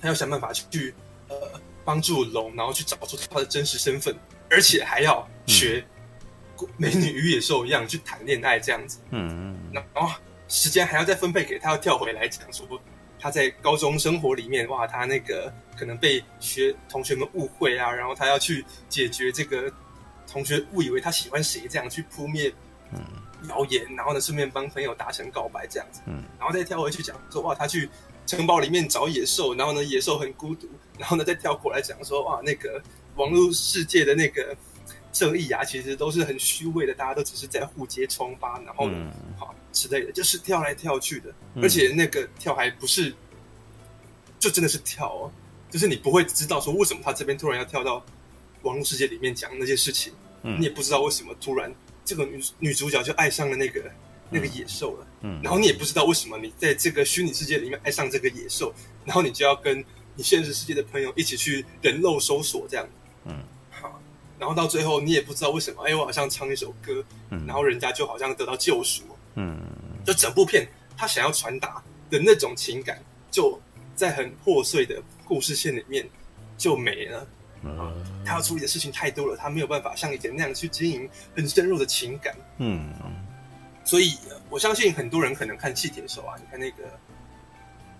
他要想办法去呃帮助龙，然后去找出他的真实身份，而且还要学《美女与野兽》一样去谈恋爱这样子，嗯嗯，然后时间还要再分配给他，要跳回来讲说。他在高中生活里面，哇，他那个可能被学同学们误会啊，然后他要去解决这个同学误以为他喜欢谁，这样去扑灭谣言，然后呢，顺便帮朋友达成告白这样子，嗯，然后再跳回去讲说，哇，他去城堡里面找野兽，然后呢，野兽很孤独，然后呢，再跳过来讲说，哇，那个网络世界的那个正义啊，其实都是很虚伪的，大家都只是在互揭疮疤，然后呢，好。之类的，就是跳来跳去的，而且那个跳还不是，就真的是跳哦，就是你不会知道说为什么他这边突然要跳到网络世界里面讲那些事情，你也不知道为什么突然这个女女主角就爱上了那个那个野兽了，嗯，然后你也不知道为什么你在这个虚拟世界里面爱上这个野兽，然后你就要跟你现实世界的朋友一起去人肉搜索这样，嗯，好，然后到最后你也不知道为什么，哎，我好像唱一首歌，然后人家就好像得到救赎。嗯，就整部片他想要传达的那种情感，就在很破碎的故事线里面就没了。嗯，他要处理的事情太多了，他没有办法像以前那样去经营很深入的情感。嗯，所以我相信很多人可能看气铁手啊，你看那个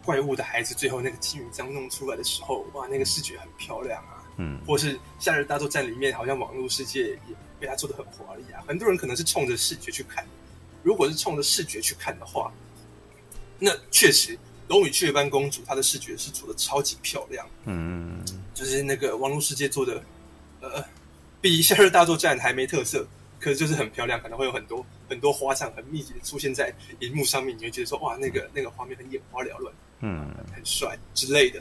怪物的孩子最后那个金鱼章弄出来的时候，哇，那个视觉很漂亮啊。嗯，或是夏日大作战里面，好像网络世界也被他做的很华丽啊。很多人可能是冲着视觉去看。如果是冲着视觉去看的话，那确实《龙与雀斑公主》她的视觉是做的超级漂亮，嗯，就是那个网络世界做的，呃，比《夏日大作战》还没特色，可是就是很漂亮，可能会有很多很多花场很密集的出现在荧幕上面，你会觉得说哇，那个那个画面很眼花缭乱，嗯，很帅之类的，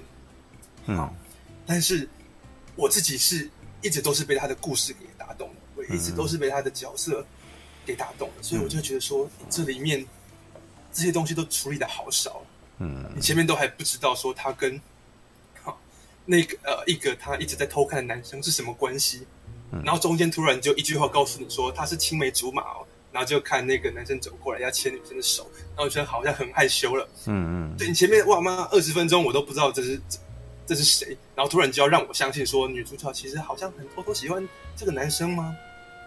嗯，但是我自己是一直都是被他的故事给打动的，我一直都是被他的角色。给打动了，所以我就觉得说，这里面这些东西都处理的好少。嗯，你前面都还不知道说他跟好那个呃一个他一直在偷看的男生是什么关系，然后中间突然就一句话告诉你说他是青梅竹马哦，然后就看那个男生走过来要牵女生的手，然后觉得好像很害羞了。嗯嗯，对你前面哇妈二十分钟我都不知道这是这，这是谁，然后突然就要让我相信说女主角其实好像很偷偷喜欢这个男生吗？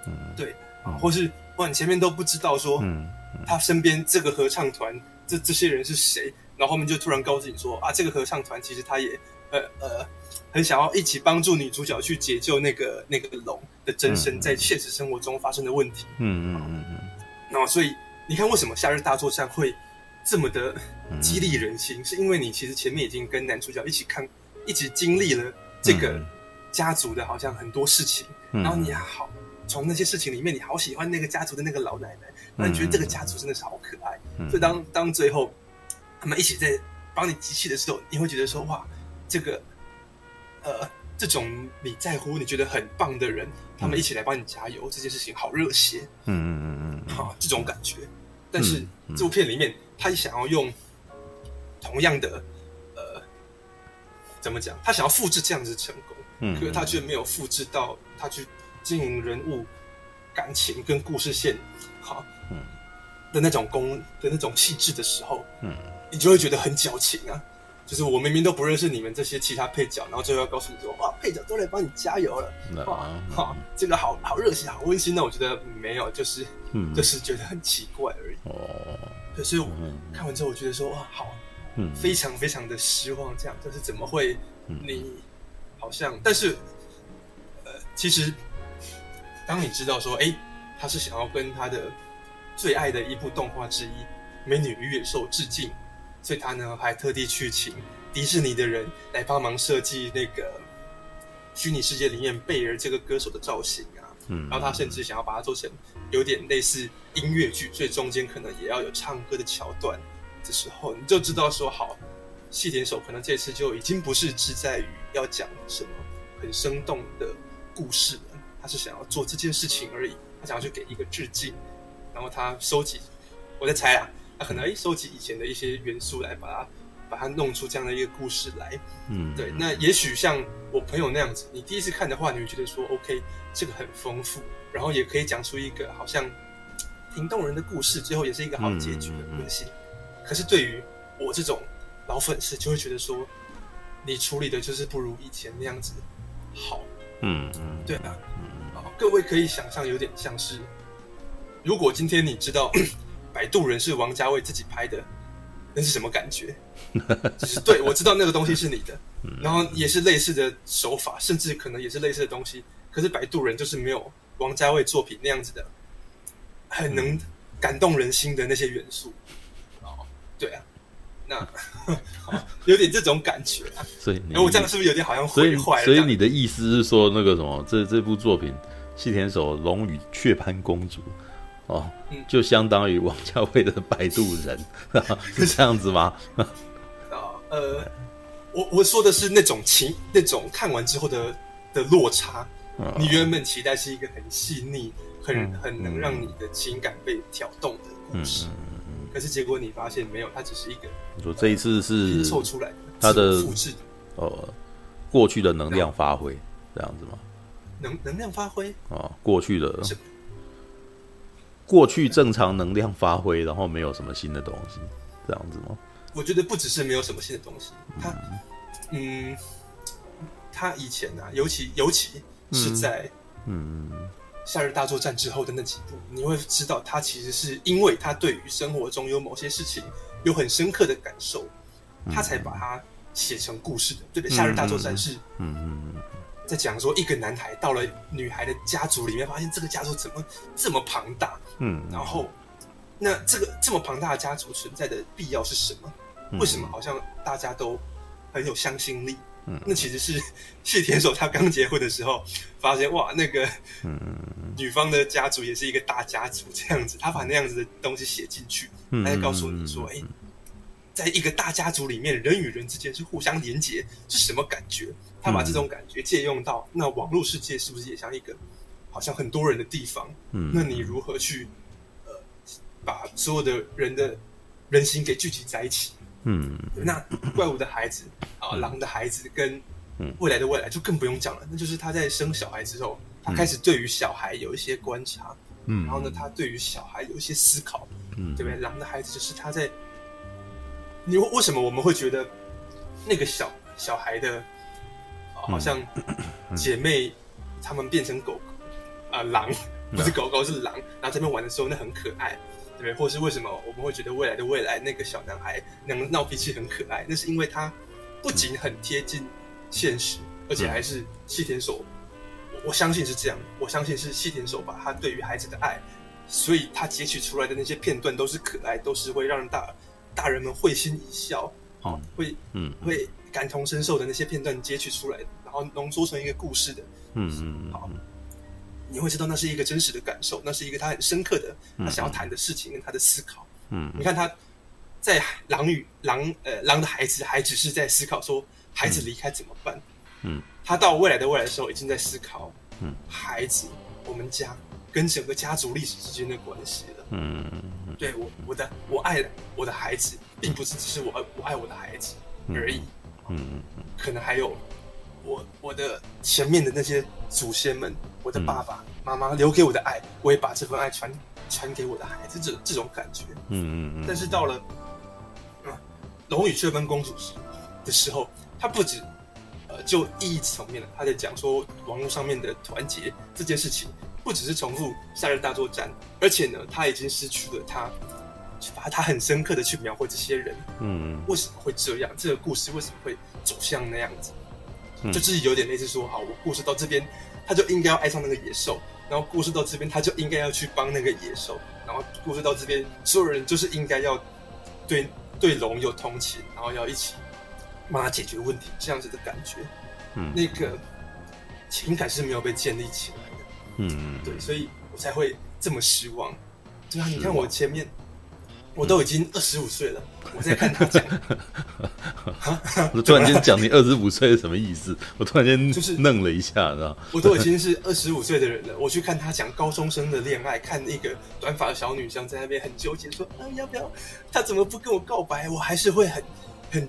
嗯，对，或是。哇，你前面都不知道说，嗯，嗯他身边这个合唱团，这这些人是谁？然后后面就突然告诉你说，啊，这个合唱团其实他也，呃呃，很想要一起帮助女主角去解救那个那个龙的真身在现实生活中发生的问题。嗯嗯嗯嗯。那么，所以你看，为什么《夏日大作战》会这么的激励人心？嗯、是因为你其实前面已经跟男主角一起看，一起经历了这个家族的好像很多事情，嗯、然后你还好。从那些事情里面，你好喜欢那个家族的那个老奶奶，那你觉得这个家族真的是好可爱。嗯、所以当当最后他们一起在帮你集气的时候，你会觉得说哇，这个呃，这种你在乎、你觉得很棒的人，他们一起来帮你加油，嗯、这件事情好热血。嗯嗯嗯嗯，好这种感觉。但是、这部片里面，他想要用同样的呃怎么讲？他想要复制这样子的成功，嗯，可是他却没有复制到他去经营人物感情跟故事线，好，嗯，的那种功的那种气质的时候，嗯，你就会觉得很矫情啊。就是我明明都不认识你们这些其他配角，然后最后要告诉你说，哇，配角都来帮你加油了，哇，好，这个好好热血，好温馨。那我觉得没有，就是，嗯，就是觉得很奇怪而已。哦，对，所以我看完之后，我觉得说，哇，好。嗯，非常非常的失望，这样就是怎么会？你好像，但是，呃，其实，当你知道说，哎，他是想要跟他的最爱的一部动画之一《美女与野兽》致敬，所以他呢还特地去请迪士尼的人来帮忙设计那个虚拟世界里面贝儿这个歌手的造型啊。嗯，然后他甚至想要把它做成有点类似音乐剧，所以中间可能也要有唱歌的桥段。的时候，你就知道说好，细田守可能这次就已经不是志在于要讲什么很生动的故事了，他是想要做这件事情而已，他想要去给一个致敬，然后他收集，我在猜啊，他可能诶收集以前的一些元素来把它把它弄出这样的一个故事来，嗯，对，那也许像我朋友那样子，你第一次看的话，你会觉得说 OK，这个很丰富，然后也可以讲出一个好像挺动人的故事，最后也是一个好结局的东西。嗯嗯可是对于我这种老粉丝，就会觉得说，你处理的就是不如以前那样子好。嗯嗯，对啊。嗯，各位可以想象，有点像是，如果今天你知道《摆渡人》是王家卫自己拍的，那是什么感觉？就是对，我知道那个东西是你的，然后也是类似的手法，甚至可能也是类似的东西。可是《摆渡人》就是没有王家卫作品那样子的，很能感动人心的那些元素。哦对啊，那 有点这种感觉啊。所以，哎，我这样是不是有点好像毁坏了？所以你的意思是说，那个什么，这这部作品《细田守龙与雀斑公主》哦，嗯、就相当于王家卫的《摆渡人》，是这样子吗？啊，呃，我我说的是那种情，那种看完之后的的落差。哦、你原本期待是一个很细腻、很很能让你的情感被挑动的故事。嗯可是结果你发现没有，它只是一个。你说这一次是凑出来的，它的复制呃过去的能量发挥这样子吗？能能量发挥啊，过去的过去正常能量发挥，然后没有什么新的东西这样子吗？我觉得不只是没有什么新的东西，他嗯，他以前啊，尤其尤其是在嗯。夏日大作战之后的那几部，你会知道他其实是因为他对于生活中有某些事情有很深刻的感受，他才把它写成故事的，对不对？夏日大作战是，嗯嗯在讲说一个男孩到了女孩的家族里面，发现这个家族怎么这么庞大，嗯，然后那这个这么庞大的家族存在的必要是什么？为什么好像大家都很有向心力？嗯，那其实是谢田守他刚结婚的时候，发现哇，那个女方的家族也是一个大家族这样子，他把那样子的东西写进去，他就告诉你说，哎，在一个大家族里面，人与人之间是互相连结，是什么感觉？他把这种感觉借用到那网络世界，是不是也像一个好像很多人的地方？嗯，那你如何去呃把所有的人的人心给聚集在一起？嗯，那怪物的孩子啊，狼的孩子跟未来的未来就更不用讲了。那就是他在生小孩之后，他开始对于小孩有一些观察，嗯，然后呢，他对于小孩有一些思考，嗯，对不对？狼的孩子就是他在，你为什么我们会觉得那个小小孩的，好像姐妹他们变成狗狗啊，狼不是狗狗是狼，然后在那边玩的时候那很可爱。对，或是为什么我们会觉得未来的未来那个小男孩能闹脾气很可爱？那是因为他不仅很贴近现实，而且还是细田守。我相信是这样，我相信是细田守把他对于孩子的爱，所以他截取出来的那些片段都是可爱，都是会让大大人们会心一笑，好，会嗯会感同身受的那些片段截取出来，然后浓缩成一个故事的，嗯嗯好。你会知道那是一个真实的感受，那是一个他很深刻的他想要谈的事情跟他的思考。嗯，你看他在狼与狼呃狼的孩子还只是在思考说孩子离开怎么办。嗯，他到未来的未来的时候已经在思考，嗯，孩子我们家跟整个家族历史之间的关系了。嗯，对我我的我爱我的孩子，并不是只是我我爱我的孩子而已。嗯嗯嗯，可能还有我我的前面的那些祖先们，我的爸爸妈妈留给我的爱，我也把这份爱传传给我的孩子，这这种感觉，嗯嗯嗯。但是到了啊，龙与雀斑公主时的时候，他不止呃就意义层面了，他在讲说网络上面的团结这件事情，不只是重复夏日大作战，而且呢，他已经失去了他。把他很深刻的去描绘这些人，嗯，为什么会这样？这个故事为什么会走向那样子？嗯、就自己有点类似说，好，我故事到这边，他就应该要爱上那个野兽，然后故事到这边，他就应该要去帮那个野兽，然后故事到这边，所有人就是应该要对对龙有同情，然后要一起帮他解决问题，这样子的感觉，嗯，那个情感是没有被建立起来的，嗯，对，所以我才会这么失望。对啊，你看我前面。我都已经二十五岁了，我在看他讲。我突然间讲你二十五岁是什么意思？我突然间就是愣了一下，知道？我都已经是二十五岁的人了，我去看他讲高中生的恋爱，看那个短发的小女生在那边很纠结，说啊要不要？他怎么不跟我告白？我还是会很很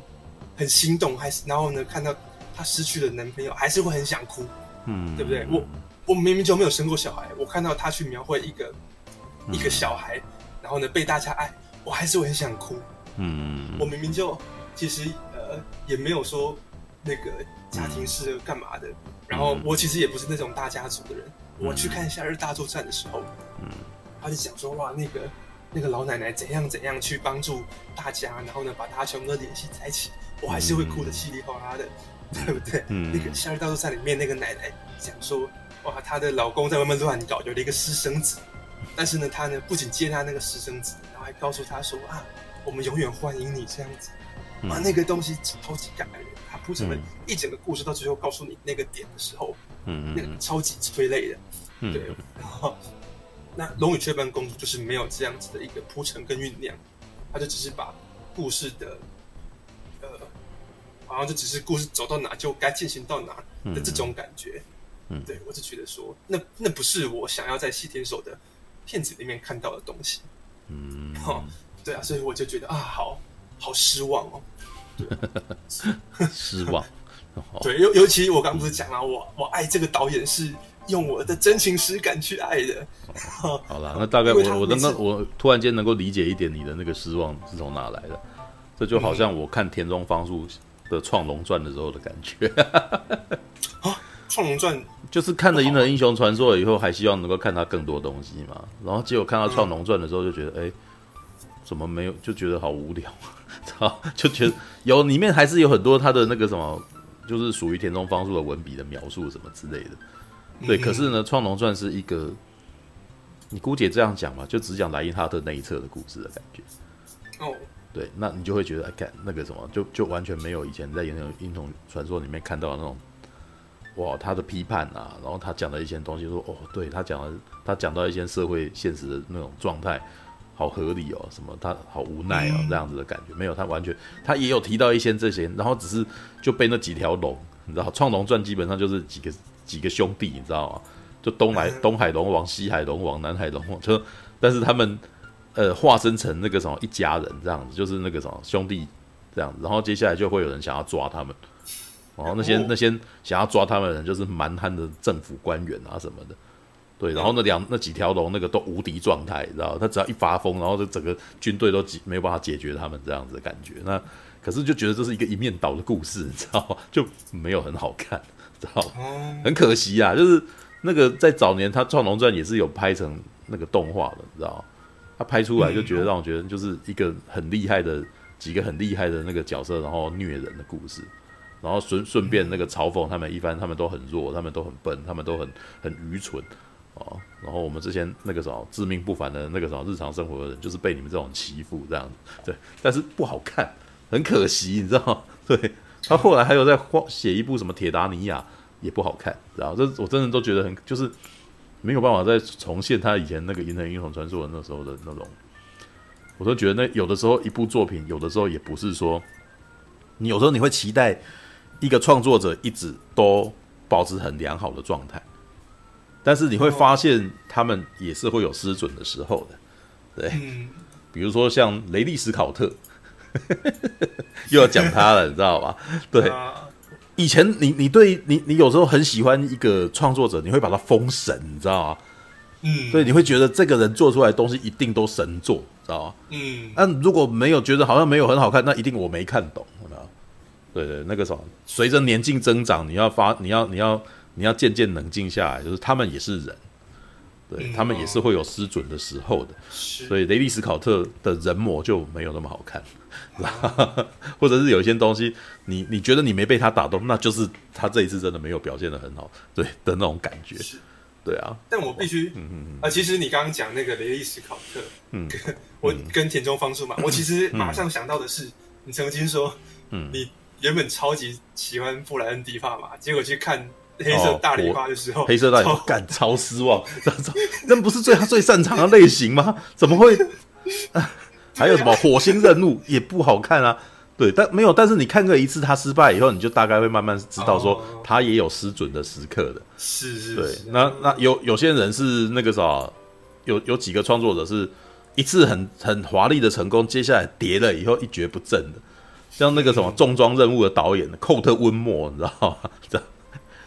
很心动，还是然后呢？看到他失去了男朋友，还是会很想哭，嗯，对不对？我我明明就没有生过小孩，我看到他去描绘一个、嗯、一个小孩，然后呢被大家爱。我还是会很想哭，嗯，我明明就其实呃也没有说那个家庭是干嘛的，嗯、然后我其实也不是那种大家族的人。嗯、我去看《夏日大作战》的时候，嗯，他就讲说哇，那个那个老奶奶怎样怎样去帮助大家，然后呢把大家全部都联系在一起，我还是会哭得稀里哗啦的，嗯、对不对？嗯，那个《夏日大作战》里面那个奶奶讲说哇，她的老公在外面乱搞，有了一个私生子，但是呢，她呢不仅接她那个私生子。还告诉他说啊，我们永远欢迎你这样子，啊，那个东西超级感人，他铺成了一整个故事，到最后告诉你那个点的时候，嗯，那个超级催泪的，嗯，对。然后，那《龙与雀斑公主》就是没有这样子的一个铺陈跟酝酿，他就只是把故事的，呃，好像就只是故事走到哪就该进行到哪的这种感觉，嗯，对，我就觉得说，那那不是我想要在西田守的片子里面看到的东西。嗯，哦，对啊，所以我就觉得啊，好好失望哦，失望。对，尤尤其我刚不是讲了，我我爱这个导演是用我的真情实感去爱的。哦、好了，那大概我我刚刚我突然间能够理解一点你的那个失望是从哪来的，这就好像我看田中芳树的《创龙传》的时候的感觉。啊，《创龙传》就是看了《银河英雄传说》以后，还希望能够看他更多东西嘛，然后结果看到《创龙传》的时候，就觉得哎。怎么没有？就觉得好无聊，操！就觉得有里面还是有很多他的那个什么，就是属于田中芳树的文笔的描述什么之类的。对，可是呢，《创龙传》是一个，你姑且这样讲嘛，就只讲莱因哈特那一侧的故事的感觉。哦，对，那你就会觉得，哎，看那个什么，就就完全没有以前在《英雄英雄传说》里面看到的那种，哇，他的批判啊，然后他讲的一些东西，说，哦，对他讲的，他讲到一些社会现实的那种状态。好合理哦，什么他好无奈哦，这样子的感觉没有，他完全他也有提到一些这些，然后只是就被那几条龙，你知道，创龙传基本上就是几个几个兄弟，你知道吗？就东来东海龙王、西海龙王、南海龙王，就但是他们呃化身成那个什么一家人这样子，就是那个什么兄弟这样子，然后接下来就会有人想要抓他们，然后那些那些想要抓他们的人就是蛮横的政府官员啊什么的。对，然后那两那几条龙那个都无敌状态，你知道？他只要一发疯，然后就整个军队都没有办法解决他们这样子的感觉。那可是就觉得这是一个一面倒的故事，你知道吗？就没有很好看，知道吗？很可惜啊，就是那个在早年他《创龙传》也是有拍成那个动画的，你知道吗？他拍出来就觉得让我觉得就是一个很厉害的几个很厉害的那个角色，然后虐人的故事，然后顺顺便那个嘲讽他们一番，他们都很弱，他们都很笨，他们都很很愚蠢。哦，然后我们之前那个什么自命不凡的那个什么日常生活的人，就是被你们这种欺负这样子，对，但是不好看，很可惜，你知道吗？对，他后来还有在画写一部什么铁达尼亚，也不好看，然后这我真的都觉得很就是没有办法再重现他以前那个《银河英雄传说》的那时候的那种，我都觉得那有的时候一部作品，有的时候也不是说你有时候你会期待一个创作者一直都保持很良好的状态。但是你会发现，他们也是会有失准的时候的，对，比如说像雷利·斯考特，又要讲他了，你知道吧？对，以前你你对你你有时候很喜欢一个创作者，你会把他封神，你知道吗？嗯，所以你会觉得这个人做出来的东西一定都神作，知道吗？嗯，那如果没有觉得好像没有很好看，那一定我没看懂？对对，那个什么，随着年纪增长，你要发，你要你要你要渐渐冷静下来，就是他们也是人，对、嗯、他们也是会有失准的时候的，所以雷利·斯考特的人模就没有那么好看，啊、或者是有一些东西，你你觉得你没被他打动，那就是他这一次真的没有表现的很好，对的那种感觉。对啊，但我必须，嗯嗯啊，其实你刚刚讲那个雷利·斯考特，嗯，我跟田中芳树嘛，嗯、我其实马上想到的是，嗯、你曾经说，嗯，你原本超级喜欢布莱恩·迪帕嘛，结果去看黑色大理花的时候，哦、黑色大理花干超失望，那不是最他最擅长的类型吗？怎么会？啊、还有什么火星任务也不好看啊。对，但没有，但是你看过一次他失败以后，你就大概会慢慢知道说他也有失准的时刻的。是是，对，那那有有些人是那个啥，有有几个创作者是一次很很华丽的成功，接下来跌了以后一蹶不振的，像那个什么重装任务的导演寇特温莫，你知道吗？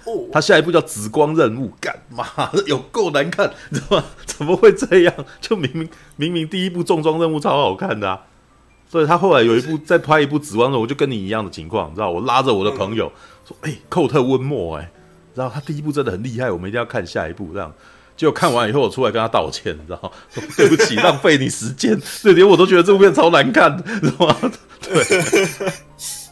他下一部叫紫光任务，干嘛 有够难看，你知道吗？怎么会这样？就明明明明第一部重装任务超好看的啊！所以他后来有一部再拍一部《紫光》的，我就跟你一样的情况，你知道？我拉着我的朋友说：“哎、欸，寇特温莫，哎，然后他第一部真的很厉害，我们一定要看下一部。”这样，结果看完以后，我出来跟他道歉，你知道？说 对不起，浪费你时间，所以连我都觉得这部片超难看，知道吗？对，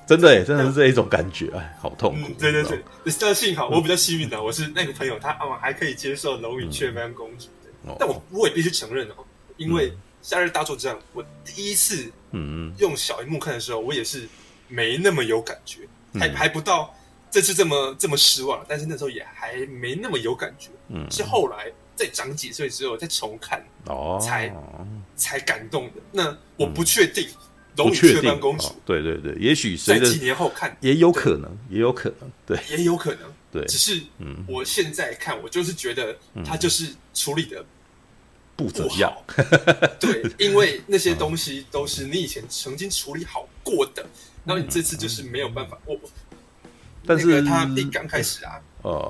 真的哎，真的是这一种感觉，哎，好痛苦。嗯、对对对，但幸好我比较幸运的，我是那个朋友，他啊还可以接受《龙与雀斑公主》的，但我我也必须承认哦，因为。夏日大作战，我第一次嗯用小荧幕看的时候，我也是没那么有感觉，还还不到这次这么这么失望，但是那时候也还没那么有感觉，嗯，是后来再长几岁之后再重看哦，才才感动的。那我不确定《龙与雀斑公主》，对对对，也许随着几年后看也有可能，也有可能，对，也有可能，对，只是嗯，我现在看，我就是觉得他就是处理的。不怎样，对，因为那些东西都是你以前曾经处理好过的，然后你这次就是没有办法。我，但是他一刚开始啊，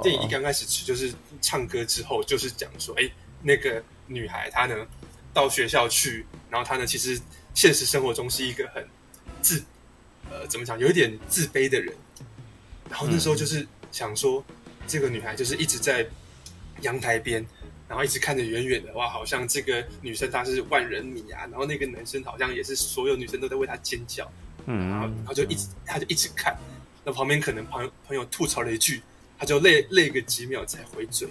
电影一刚开始就是唱歌之后，就是讲说，哎，那个女孩她呢到学校去，然后她呢其实现实生活中是一个很自，呃，怎么讲，有一点自卑的人。然后那时候就是想说，这个女孩就是一直在阳台边。然后一直看着远远的，哇，好像这个女生她是万人迷啊。然后那个男生好像也是所有女生都在为她尖叫，嗯，然后然后就一直他就一直看，那旁边可能朋友朋友吐槽了一句，他就累累个几秒才回嘴。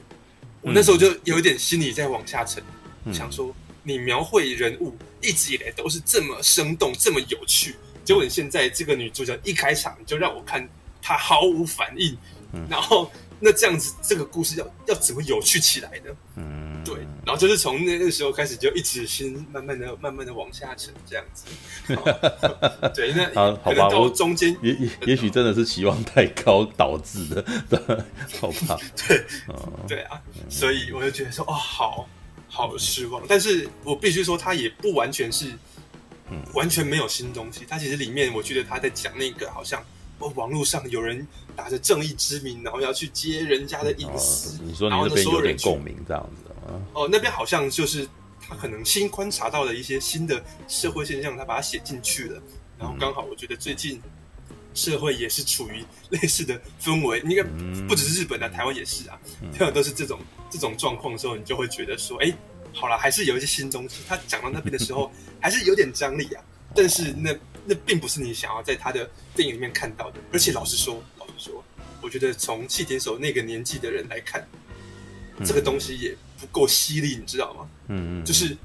我那时候就有一点心里在往下沉，嗯、想说你描绘人物一直以来都是这么生动这么有趣，结果你现在这个女主角一开场就让我看她毫无反应，嗯、然后。那这样子，这个故事要要怎么有趣起来呢？嗯，对，然后就是从那个时候开始，就一直心慢慢的、慢慢的往下沉，这样子。对，那好，好吧，我中间也也也许真的是期望太高导致的，好吧？对，对啊，所以我就觉得说，哦，好好失望。但是我必须说，他也不完全是，完全没有新东西。他其实里面，我觉得他在讲那个好像。网络上有人打着正义之名，然后要去揭人家的隐私。你说你那边有点共鸣这样子啊？哦，那边好像就是他可能新观察到了一些新的社会现象，他把它写进去了。然后刚好我觉得最近社会也是处于类似的氛围，应该不只是日本啊，台湾也是啊，这样都是这种这种状况的时候，你就会觉得说，哎，好了，还是有一些新东西。他讲到那边的时候，还是有点张力啊。但是那。那并不是你想要在他的电影里面看到的，而且老实说，老实说，我觉得从气田手那个年纪的人来看，嗯、这个东西也不够犀利，你知道吗？嗯嗯，就是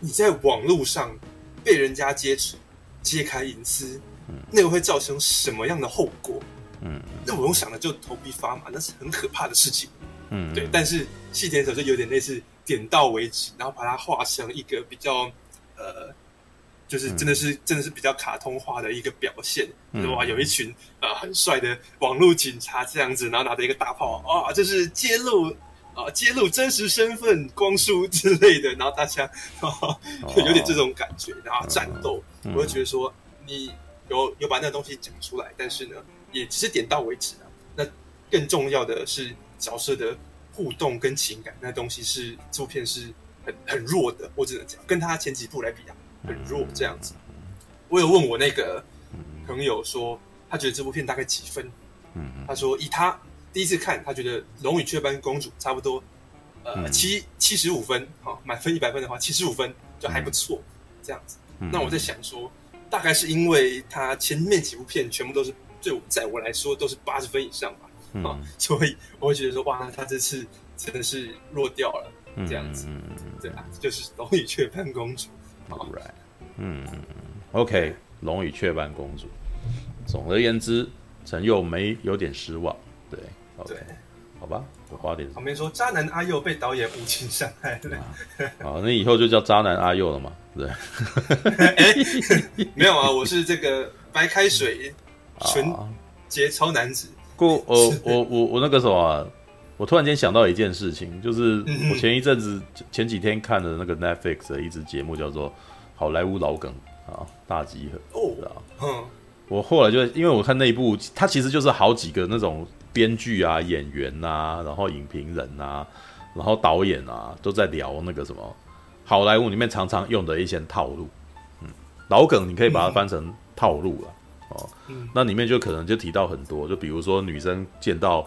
你在网络上被人家揭揭开隐私，嗯、那个会造成什么样的后果？嗯，那我用想的就头皮发麻，那是很可怕的事情。嗯，对。但是细田守就有点类似点到为止，然后把它画成一个比较呃。就是真的是、嗯、真的是比较卡通化的一个表现，嗯、哇，有一群啊、呃、很帅的网络警察这样子，然后拿着一个大炮啊，这是揭露啊、呃、揭露真实身份光书之类的，然后大家、啊、有点这种感觉，然后战斗，嗯、我就觉得说你有有把那个东西讲出来，但是呢，也只是点到为止啊。那更重要的是角色的互动跟情感，那东西是这部片是很很弱的，我只能讲，跟他前几部来比啊，很弱这样子。我有问我那个朋友说，他觉得这部片大概几分？他说以他第一次看，他觉得《龙与雀斑公主》差不多。呃，七七十五分，好，满分一百分的话，七十五分就还不错，这样子。那我在想说，大概是因为他前面几部片全部都是对我，在我来说都是八十分以上吧，啊，所以我会觉得说，哇，他这次真的是弱掉了，这样子，对啊，就是《龙与雀斑公主》。好，嗯，OK，《龙与雀斑公主》。总而言之，陈佑没有点失望，对，OK。好吧，我花点。旁边说渣男阿佑被导演无情伤害了。好，那以后就叫渣男阿佑了嘛？对。哎，没有啊，我是这个白开水纯洁超男子。过，呃，我我我那个什么啊，我突然间想到一件事情，就是我前一阵子前几天看的那个 Netflix 的一支节目，叫做《好莱坞老梗》啊，大集合。哦。啊。嗯。我后来就因为我看那一部，它其实就是好几个那种。编剧啊，演员呐、啊，然后影评人呐、啊，然后导演啊，都在聊那个什么好莱坞里面常常用的一些套路，嗯，老梗你可以把它翻成套路了，嗯、哦，那里面就可能就提到很多，就比如说女生见到，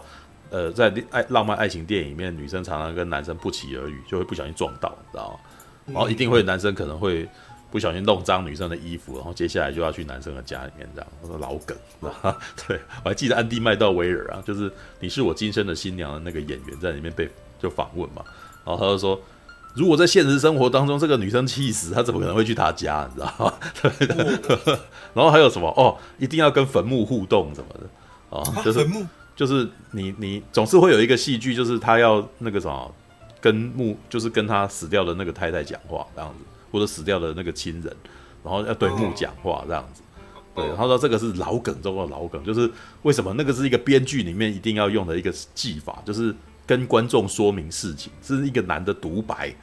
呃，在爱浪漫爱情电影里面，女生常常跟男生不期而遇，就会不小心撞到，你知道吗？然后一定会男生可能会。不小心弄脏女生的衣服，然后接下来就要去男生的家里面，这样我说老梗，对，我还记得安迪麦道威尔啊，就是你是我今生的新娘的那个演员在里面被就访问嘛，然后他就说，如果在现实生活当中这个女生气死，她怎么可能会去他家，你知道吗？对的，然后还有什么哦，一定要跟坟墓互动什么的哦，就是就是你你总是会有一个戏剧，就是他要那个什么跟木，就是跟他死掉的那个太太讲话这样子。或者死掉的那个亲人，然后要对木讲话这样子，对，他说这个是老梗中的老梗，就是为什么那个是一个编剧里面一定要用的一个技法，就是跟观众说明事情，是一个男的独白，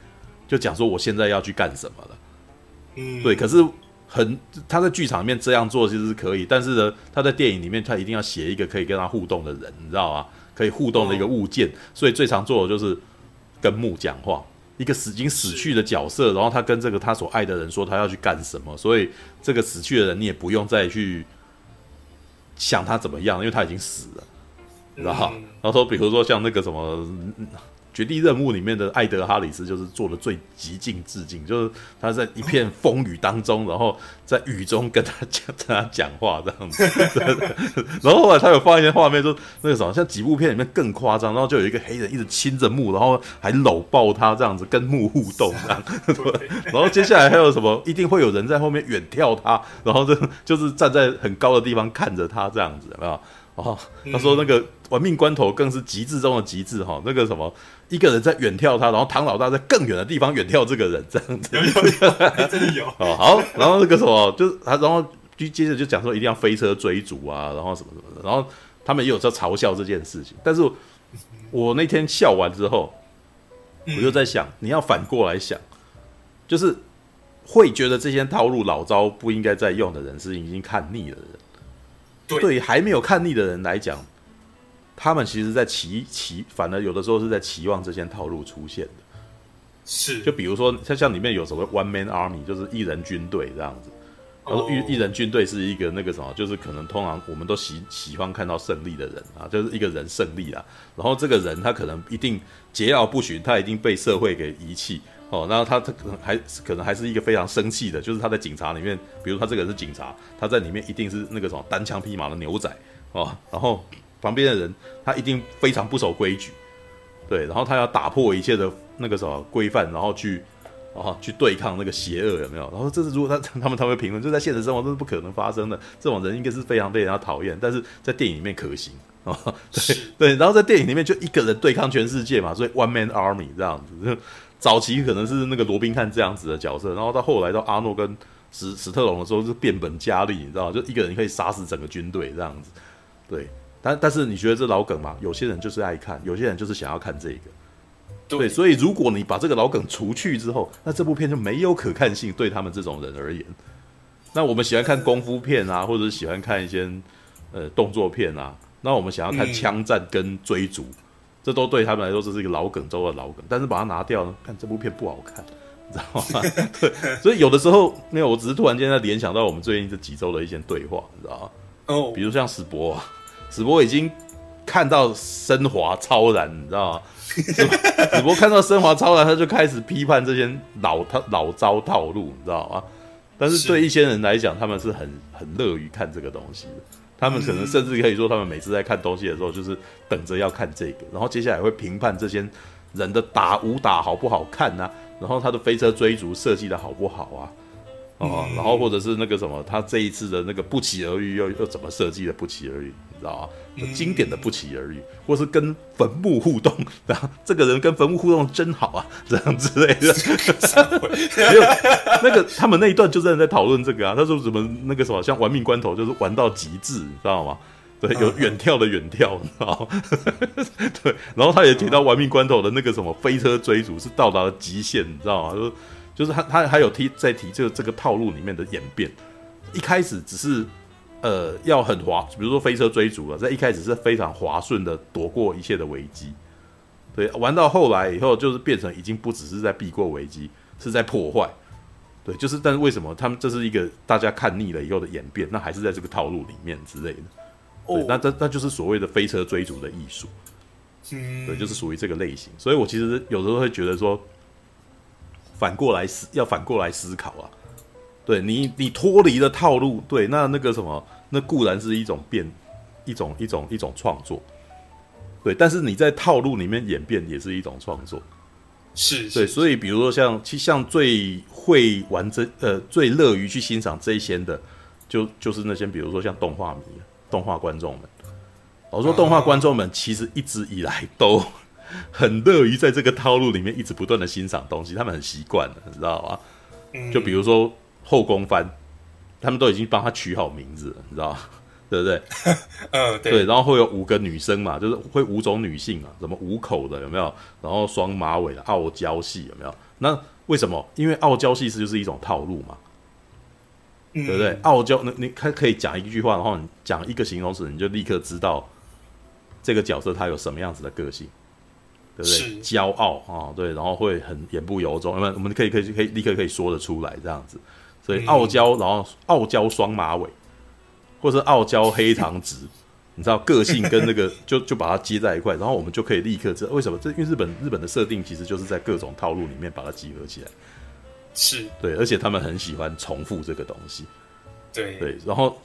就讲说我现在要去干什么了，嗯，对，可是很他在剧场里面这样做其实是可以，但是呢，他在电影里面他一定要写一个可以跟他互动的人，你知道吗？可以互动的一个物件，所以最常做的就是跟木讲话。一个死已经死去的角色，然后他跟这个他所爱的人说他要去干什么，所以这个死去的人你也不用再去想他怎么样，因为他已经死了，然后然后说比如说像那个什么。绝地任务里面的艾德哈里斯就是做的最极尽致敬，就是他在一片风雨当中，然后在雨中跟他讲 跟他讲话这样子，然后后来他有放一些画面，说那个什么像几部片里面更夸张，然后就有一个黑人一直亲着木，然后还搂抱他这样子跟木互动这样，对，然后接下来还有什么，一定会有人在后面远眺他，然后就就是站在很高的地方看着他这样子，有没有？哦，他说那个玩命关头更是极致中的极致哈，那个什么一个人在远眺他，然后唐老大在更远的地方远眺这个人，这样子有有有，真的有哦。好，然后那个什么就是他，然后就接着就讲说一定要飞车追逐啊，然后什么什么的，然后他们也有在嘲笑这件事情。但是我那天笑完之后，我就在想，你要反过来想，就是会觉得这些套路老招不应该再用的人，是已经看腻了的人。对于还没有看腻的人来讲，他们其实，在期期，反而有的时候是在期望这些套路出现的。是，就比如说，像像里面有什么 One Man Army，就是一人军队这样子。他说一一人军队是一个那个什么，就是可能通常我们都喜喜欢看到胜利的人啊，就是一个人胜利了。然后这个人他可能一定桀骜不驯，他已经被社会给遗弃。哦，然后他他可能还可能还是一个非常生气的，就是他在警察里面，比如他这个人是警察，他在里面一定是那个什么单枪匹马的牛仔哦，然后旁边的人他一定非常不守规矩，对，然后他要打破一切的那个什么规范，然后去啊去对抗那个邪恶，有没有？然后这是如果他 他们他们评论，就在现实生活中是不可能发生的，这种人应该是非常被人家讨厌，但是在电影里面可行啊，哦、对对，然后在电影里面就一个人对抗全世界嘛，所以 One Man Army 这样子。早期可能是那个罗宾汉这样子的角色，然后到后来到阿诺跟史史特龙的时候，是变本加厉，你知道，就一个人可以杀死整个军队这样子。对，但但是你觉得这老梗嘛？有些人就是爱看，有些人就是想要看这个。对，对，所以如果你把这个老梗除去之后，那这部片就没有可看性，对他们这种人而言。那我们喜欢看功夫片啊，或者是喜欢看一些呃动作片啊。那我们想要看枪战跟追逐，嗯、这都对他们来说这是一个老梗中的老梗。但是把它拿掉呢，看这部片不好看，你知道吗？对，所以有的时候没有，我只是突然间在联想到我们最近这几周的一些对话，你知道吗？哦，比如像史博，史博已经看到升华超然，你知道吗？史博看到升华超然，他就开始批判这些老套老招套路，你知道吗？但是对一些人来讲，他们是很很乐于看这个东西的。他们可能甚至可以说，他们每次在看东西的时候，就是等着要看这个，然后接下来会评判这些人的打武打好不好看啊，然后他的飞车追逐设计的好不好啊，哦，然后或者是那个什么，他这一次的那个不期而遇又又怎么设计的不期而遇。你知道吗？经典的不期而遇，或是跟坟墓互动，然后这个人跟坟墓互动真好啊，这样之类的。没有那个他们那一段就在在讨论这个啊，他说怎么那个什么像玩命关头就是玩到极致，你知道吗？对，有远跳的远跳，你知道吗？对，然后他也提到玩命关头的那个什么飞车追逐是到达了极限，你知道吗？就是就是他他还有提在提这个这个套路里面的演变，一开始只是。呃，要很滑，比如说飞车追逐了，在一开始是非常滑顺的躲过一切的危机，对，玩到后来以后，就是变成已经不只是在避过危机，是在破坏，对，就是，但是为什么他们这是一个大家看腻了以后的演变？那还是在这个套路里面之类的，对，那这那就是所谓的飞车追逐的艺术，嗯，对，就是属于这个类型，所以我其实有时候会觉得说，反过来思，要反过来思考啊。对你，你脱离了套路，对，那那个什么，那固然是一种变，一种一种一种创作，对，但是你在套路里面演变也是一种创作，是，对，所以比如说像，其实像最会玩这，呃，最乐于去欣赏这些的，就就是那些比如说像动画迷、动画观众们，我说动画观众们其实一直以来都很乐于在这个套路里面一直不断的欣赏东西，他们很习惯了，你知道吗？就比如说。后宫番，他们都已经帮他取好名字了，你知道吗？对不对？嗯，对，对。然后会有五个女生嘛，就是会五种女性嘛，什么五口的有没有？然后双马尾的傲娇系有没有？那为什么？因为傲娇系是就是一种套路嘛，嗯、对不对？傲娇，那你可可以讲一句话，然后你讲一个形容词，你就立刻知道这个角色他有什么样子的个性。对不对？骄傲啊、哦，对，然后会很言不由衷，因为我们可以可以可以立刻可以说得出来这样子，所以傲娇，然后傲娇双马尾，或者是傲娇黑长直，你知道个性跟那个 就就把它接在一块，然后我们就可以立刻知道为什么？这因为日本日本的设定其实就是在各种套路里面把它集合起来，是。对，而且他们很喜欢重复这个东西，对。对，然后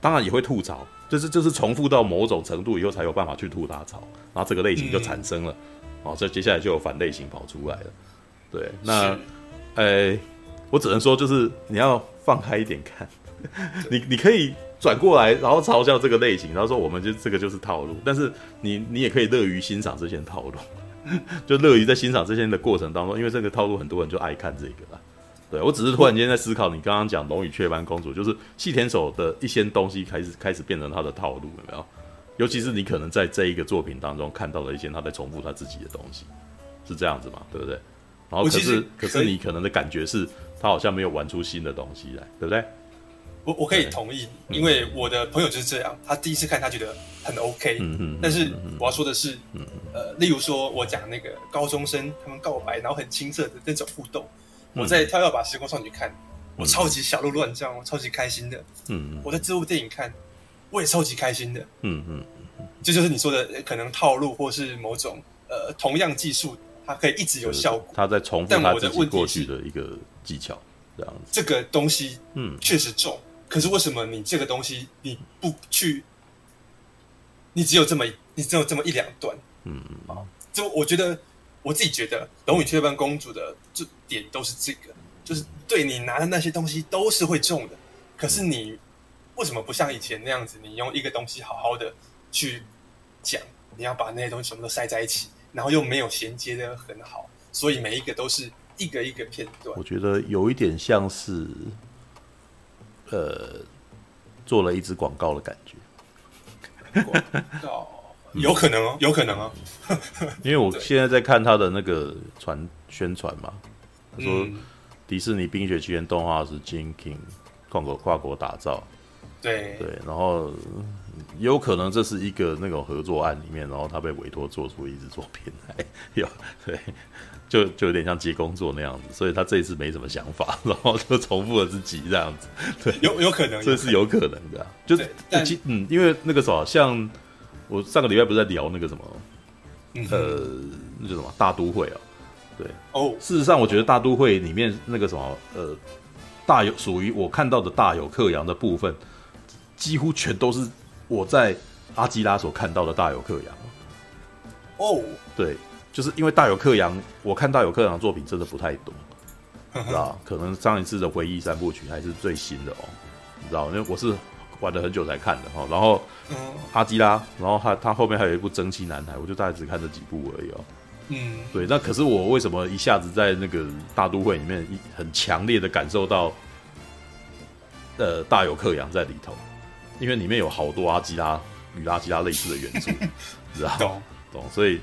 当然也会吐槽，就是就是重复到某种程度以后才有办法去吐大槽，然后这个类型就产生了。嗯哦，这接下来就有反类型跑出来了，对，那，呃，我只能说就是你要放开一点看，你你可以转过来，然后嘲笑这个类型，然后说我们就这个就是套路，但是你你也可以乐于欣赏这些套路，就乐于在欣赏这些的过程当中，因为这个套路很多人就爱看这个啦。对，我只是突然间在思考，你刚刚讲《龙与雀斑公主》，就是细田守的一些东西开始开始变成他的套路，有没有？尤其是你可能在这一个作品当中看到了一些他在重复他自己的东西，是这样子嘛？对不对？然后可是可，可是你可能的感觉是他好像没有玩出新的东西来，对不对？我我可以同意，因为我的朋友就是这样，他第一次看他觉得很 OK，嗯嗯。但是我要说的是，嗯呃，例如说我讲那个高中生他们告白，然后很青涩的那种互动，我在跳跃吧时光少女看，我超级小鹿乱撞，我超级开心的。嗯，我在这部电影看。我也超级开心的，嗯嗯嗯，这就，就是你说的可能套路或是某种呃同样技术，它可以一直有效果。他在重复他自己过去的一个技巧，这样子。这个东西，嗯，确实重。可是为什么你这个东西你不去？你只有这么你只有这么一两段，嗯嗯啊，就我觉得我自己觉得《龙与雀斑公主》的这点都是这个，就是对你拿的那些东西都是会重的，可是你。为什么不像以前那样子？你用一个东西好好的去讲，你要把那些东西全部都塞在一起，然后又没有衔接的很好，所以每一个都是一个一个片段。我觉得有一点像是，呃，做了一支广告的感觉。广告有可能哦，有可能哦。因为我 现在在看他的那个传宣传嘛，他说迪士尼《冰雪奇缘》动画是 Gene King。跨国跨国打造，对对，然后有可能这是一个那种合作案里面，然后他被委托做出一支作品来，有对，就就有点像接工作那样子，所以他这一次没什么想法，然后就重复了自己这样子，对，有有可能，这是有可能的，就是嗯，因为那个什么，像我上个礼拜不是在聊那个什么，嗯、呃，那叫什么大都会啊。对哦，事实上，我觉得大都会里面那个什么，呃，大有属于我看到的大有克洋的部分，几乎全都是我在阿基拉所看到的大有克洋。哦，对，就是因为大有克洋，我看大有克洋的作品真的不太多，知道？可能上一次的回忆三部曲还是最新的哦，你知道？因为我是玩了很久才看的哈。然后阿基拉，然后他他后面还有一部蒸汽男孩，我就大概只看这几部而已哦。嗯，对，那可是我为什么一下子在那个大都会里面很强烈的感受到，呃，大有克洋在里头，因为里面有好多阿基拉与阿基拉类似的元素，知道懂。懂，所以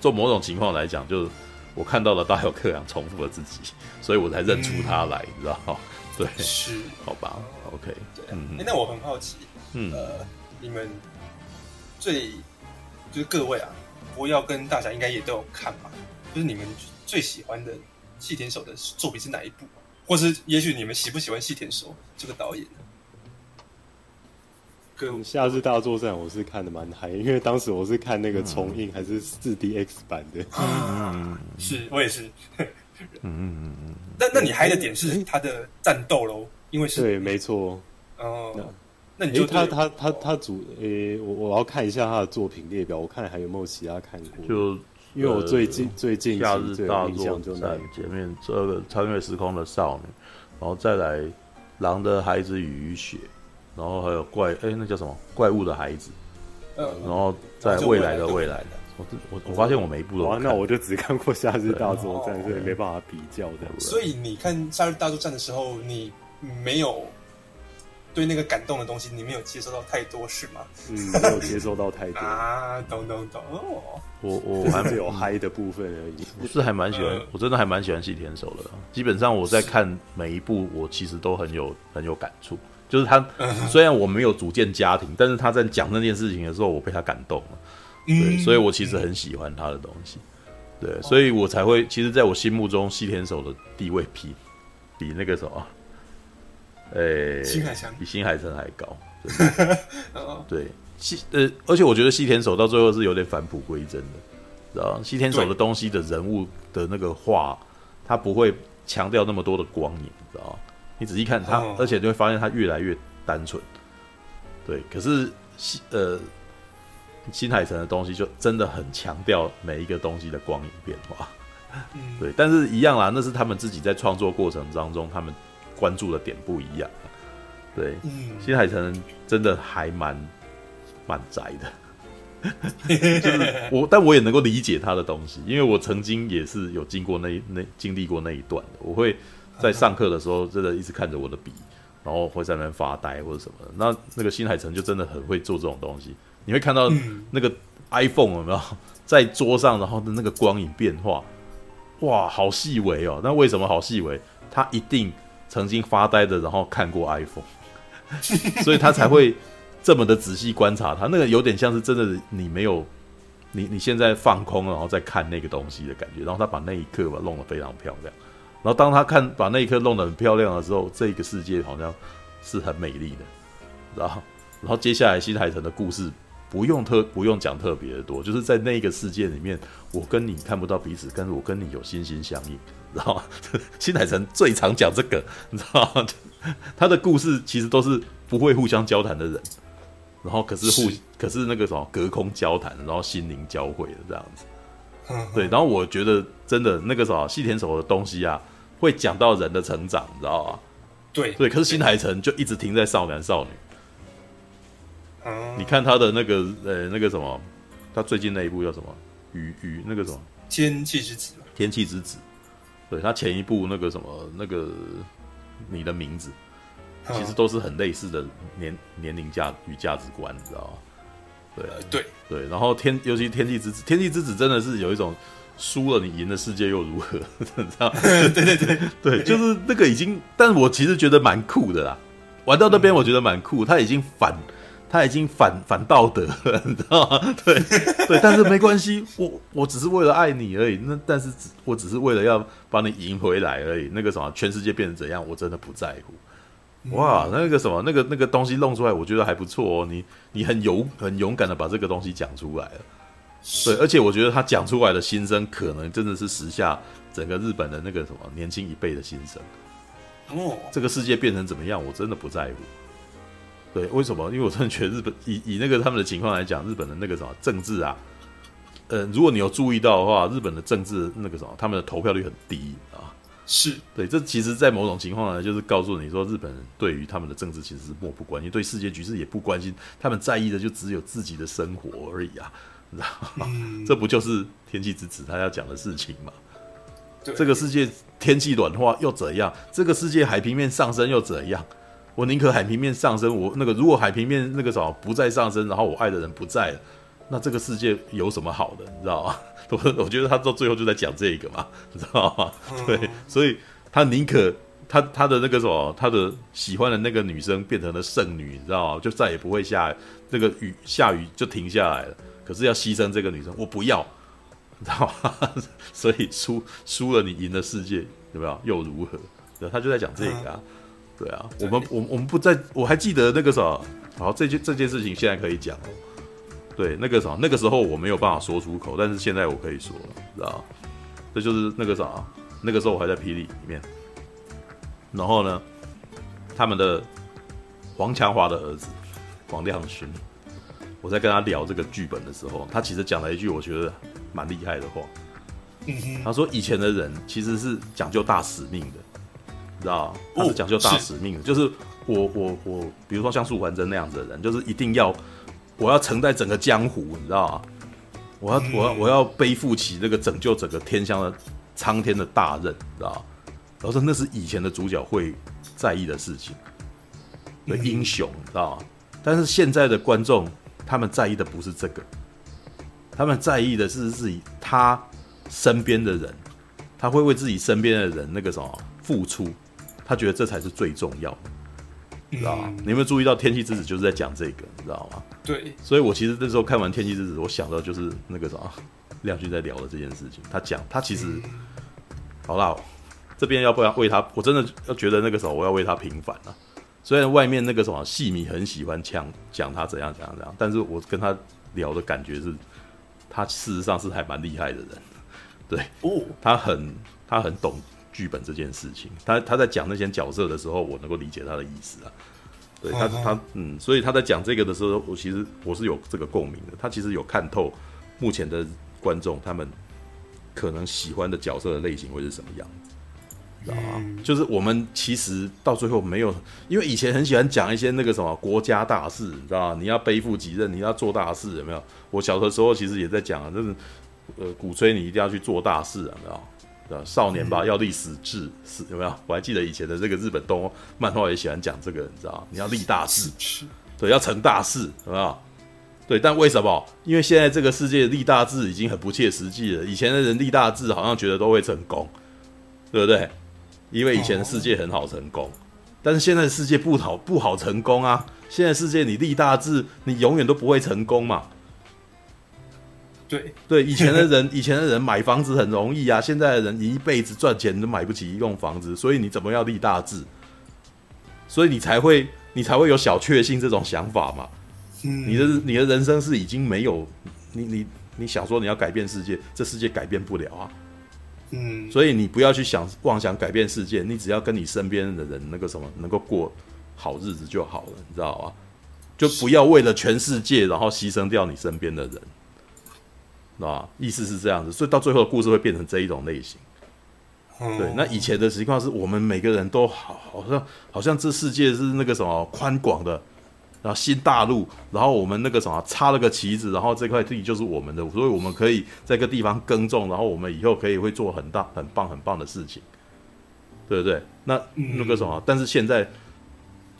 做某种情况来讲，就是我看到了大有克洋重复了自己，所以我才认出他来，你、嗯、知道对，是，好吧，OK，对，那我很好奇，嗯，呃，你们最就是各位啊。不要跟大家应该也都有看吧，就是你们最喜欢的细田守的作品是哪一部？或是也许你们喜不喜欢细田守这个导演？跟《夏日大作战》我是看的蛮嗨，因为当时我是看那个重映还是四 DX 版的。嗯，是我也是。嗯嗯嗯嗯。那那你嗨的点是他的战斗喽？因为是对，没错。哦。那你就他他他他主诶、欸，我我要看一下他的作品列表，我看还有没有其他看过。就因为我最近、呃、最近夏日大作战前面这个穿越时空的少女，然后再来狼的孩子与雨雪，然后还有怪哎、欸，那叫什么怪物的孩子，嗯，然后在未来的未来的，我我我发现我每一部都看，那我就只看过夏日大作战，所以没办法比较的。所以你看夏日大作战的时候，你没有。对那个感动的东西，你没有接收到太多是吗？嗯，没有接收到太多 啊，懂懂懂。哦，我我 还是有嗨的部分而已。我是还蛮喜欢，呃、我真的还蛮喜欢细田守的。基本上我在看每一部，我其实都很有很有感触。就是他、呃、虽然我没有组建家庭，但是他在讲那件事情的时候，我被他感动了。对，嗯、所以我其实很喜欢他的东西。对，所以我才会，其实在我心目中，西田守的地位比比那个什么。诶，新海诚。比新海诚还高，对，西呃，而且我觉得西田守到最后是有点返璞归真的，知道西田守的东西的人物的那个画，他不会强调那么多的光影，知道你仔细看他，而且就会发现他越来越单纯。对，可是新呃新海诚的东西就真的很强调每一个东西的光影变化。对，但是一样啦，那是他们自己在创作过程当中他们。关注的点不一样，对，嗯，新海诚真的还蛮蛮宅的，就是我，但我也能够理解他的东西，因为我曾经也是有经过那那经历过那一段的。我会在上课的时候，真的一直看着我的笔，然后会在那边发呆或者什么的。那那个新海诚就真的很会做这种东西，你会看到那个 iPhone 有没有 在桌上，然后的那个光影变化，哇，好细微哦。那为什么好细微？他一定。曾经发呆的，然后看过 iPhone，所以他才会这么的仔细观察它。那个有点像是真的，你没有你你现在放空，然后再看那个东西的感觉。然后他把那一刻吧弄得非常漂亮。然后当他看把那一刻弄得很漂亮的时候，这个世界好像是很美丽的。然后，然后接下来新海诚的故事不用特不用讲特别的多，就是在那个世界里面，我跟你看不到彼此，但是我跟你有心心相印。知道吗？新海诚最常讲这个，你知道吗？他的故事其实都是不会互相交谈的人，然后可是互是可是那个什么隔空交谈，然后心灵交汇的这样子。对，然后我觉得真的那个什么细田守的东西啊，会讲到人的成长，你知道吗？对对，可是新海诚就一直停在少男少女。你看他的那个呃那个什么，他最近那一部叫什么？雨雨那个什么？天气之子。天气之子。对他前一部那个什么那个你的名字，其实都是很类似的年年龄价与价值观，你知道吗？对对对，然后天尤其天气之子，天气之子真的是有一种输了你赢的世界又如何？你知道？对对对 对，就是那个已经，但是我其实觉得蛮酷的啦。玩到那边我觉得蛮酷，他已经反，他已经反反道德了，你知道吗？对对，但是没关系，我我只是为了爱你而已。那但是只我只是为了要把你赢回来而已。那个什么，全世界变成怎样，我真的不在乎。哇，那个什么，那个那个东西弄出来，我觉得还不错哦。你你很勇很勇敢的把这个东西讲出来了，对，而且我觉得他讲出来的心声，可能真的是时下整个日本的那个什么年轻一辈的心声。哦，这个世界变成怎么样，我真的不在乎。对，为什么？因为我真的觉得日本以以那个他们的情况来讲，日本的那个什么政治啊，呃，如果你有注意到的话，日本的政治那个什么，他们的投票率很低啊。是对，这其实，在某种情况呢，就是告诉你说，日本人对于他们的政治其实是漠不关心，对世界局势也不关心，他们在意的就只有自己的生活而已啊，你知道吗？嗯、这不就是天气之子他要讲的事情吗？这个世界天气暖化又怎样？这个世界海平面上升又怎样？我宁可海平面上升，我那个如果海平面那个什么不再上升，然后我爱的人不在了，那这个世界有什么好的？你知道吗？我 我觉得他到最后就在讲这个嘛，你知道吗？对，所以他宁可他他的那个什么，他的喜欢的那个女生变成了剩女，你知道吗？就再也不会下那个雨，下雨就停下来了。可是要牺牲这个女生，我不要，你知道吗？所以输输了，你赢了世界有没有？又如何？对，他就在讲这个啊。对啊，我们我我们不在，我还记得那个什么，好，这件这件事情现在可以讲。对，那个啥，那个时候我没有办法说出口，但是现在我可以说了，知道？这就是那个啥，那个时候我还在霹雳里面。然后呢，他们的黄强华的儿子黄亮勋，我在跟他聊这个剧本的时候，他其实讲了一句我觉得蛮厉害的话。他说以前的人其实是讲究大使命的，知道？他是讲究大使命的，就是我我我，比如说像素环真那样子的人，就是一定要。我要承担整个江湖，你知道吗？我要，我要，我要背负起这个拯救整个天香的苍天的大任，你知道吗？然后说那是以前的主角会在意的事情，的英雄，你知道吗？但是现在的观众，他们在意的不是这个，他们在意的是自己他身边的人，他会为自己身边的人那个什么付出，他觉得这才是最重要的。知道吗？你有没有注意到《天气之子》就是在讲这个，你知道吗？对，所以我其实那时候看完《天气之子》，我想到就是那个什么，亮君在聊的这件事情。他讲，他其实，嗯、好啦，这边要不要为他？我真的要觉得那个时候我要为他平反了。虽然外面那个什么戏迷很喜欢讲讲他怎样怎样怎样，但是我跟他聊的感觉是，他事实上是还蛮厉害的人。对，哦，他很他很懂。剧本这件事情，他他在讲那些角色的时候，我能够理解他的意思啊。对他他嗯，所以他在讲这个的时候，我其实我是有这个共鸣的。他其实有看透目前的观众他们可能喜欢的角色的类型会是什么样子，知道吗？就是我们其实到最后没有，因为以前很喜欢讲一些那个什么国家大事，你知道吗？你要背负己任，你要做大事，有没有？我小的时候其实也在讲啊，就是呃鼓吹你一定要去做大事，有没有？少年吧，要立死志，是有没有？我还记得以前的这个日本动画漫画也喜欢讲这个，你知道？你要立大事，对，要成大事，有没有？对，但为什么？因为现在这个世界立大志已经很不切实际了。以前的人立大志好像觉得都会成功，对不对？因为以前的世界很好成功，但是现在的世界不好，不好成功啊！现在世界你立大志，你永远都不会成功嘛。对对，以前的人，以前的人买房子很容易啊，现在的人你一辈子赚钱都买不起一栋房子，所以你怎么要立大志？所以你才会，你才会有小确幸这种想法嘛。嗯，你的你的人生是已经没有，你你你想说你要改变世界，这世界改变不了啊。嗯，所以你不要去想妄想改变世界，你只要跟你身边的人那个什么能够过好日子就好了，你知道吗？就不要为了全世界，然后牺牲掉你身边的人。啊，意思是这样子，所以到最后的故事会变成这一种类型。对，那以前的情况是我们每个人都好，好像好像这世界是那个什么宽广的，然后新大陆，然后我们那个什么插了个旗子，然后这块地就是我们的，所以我们可以在这个地方耕种，然后我们以后可以会做很大、很棒、很棒的事情，对不对？那那个什么，但是现在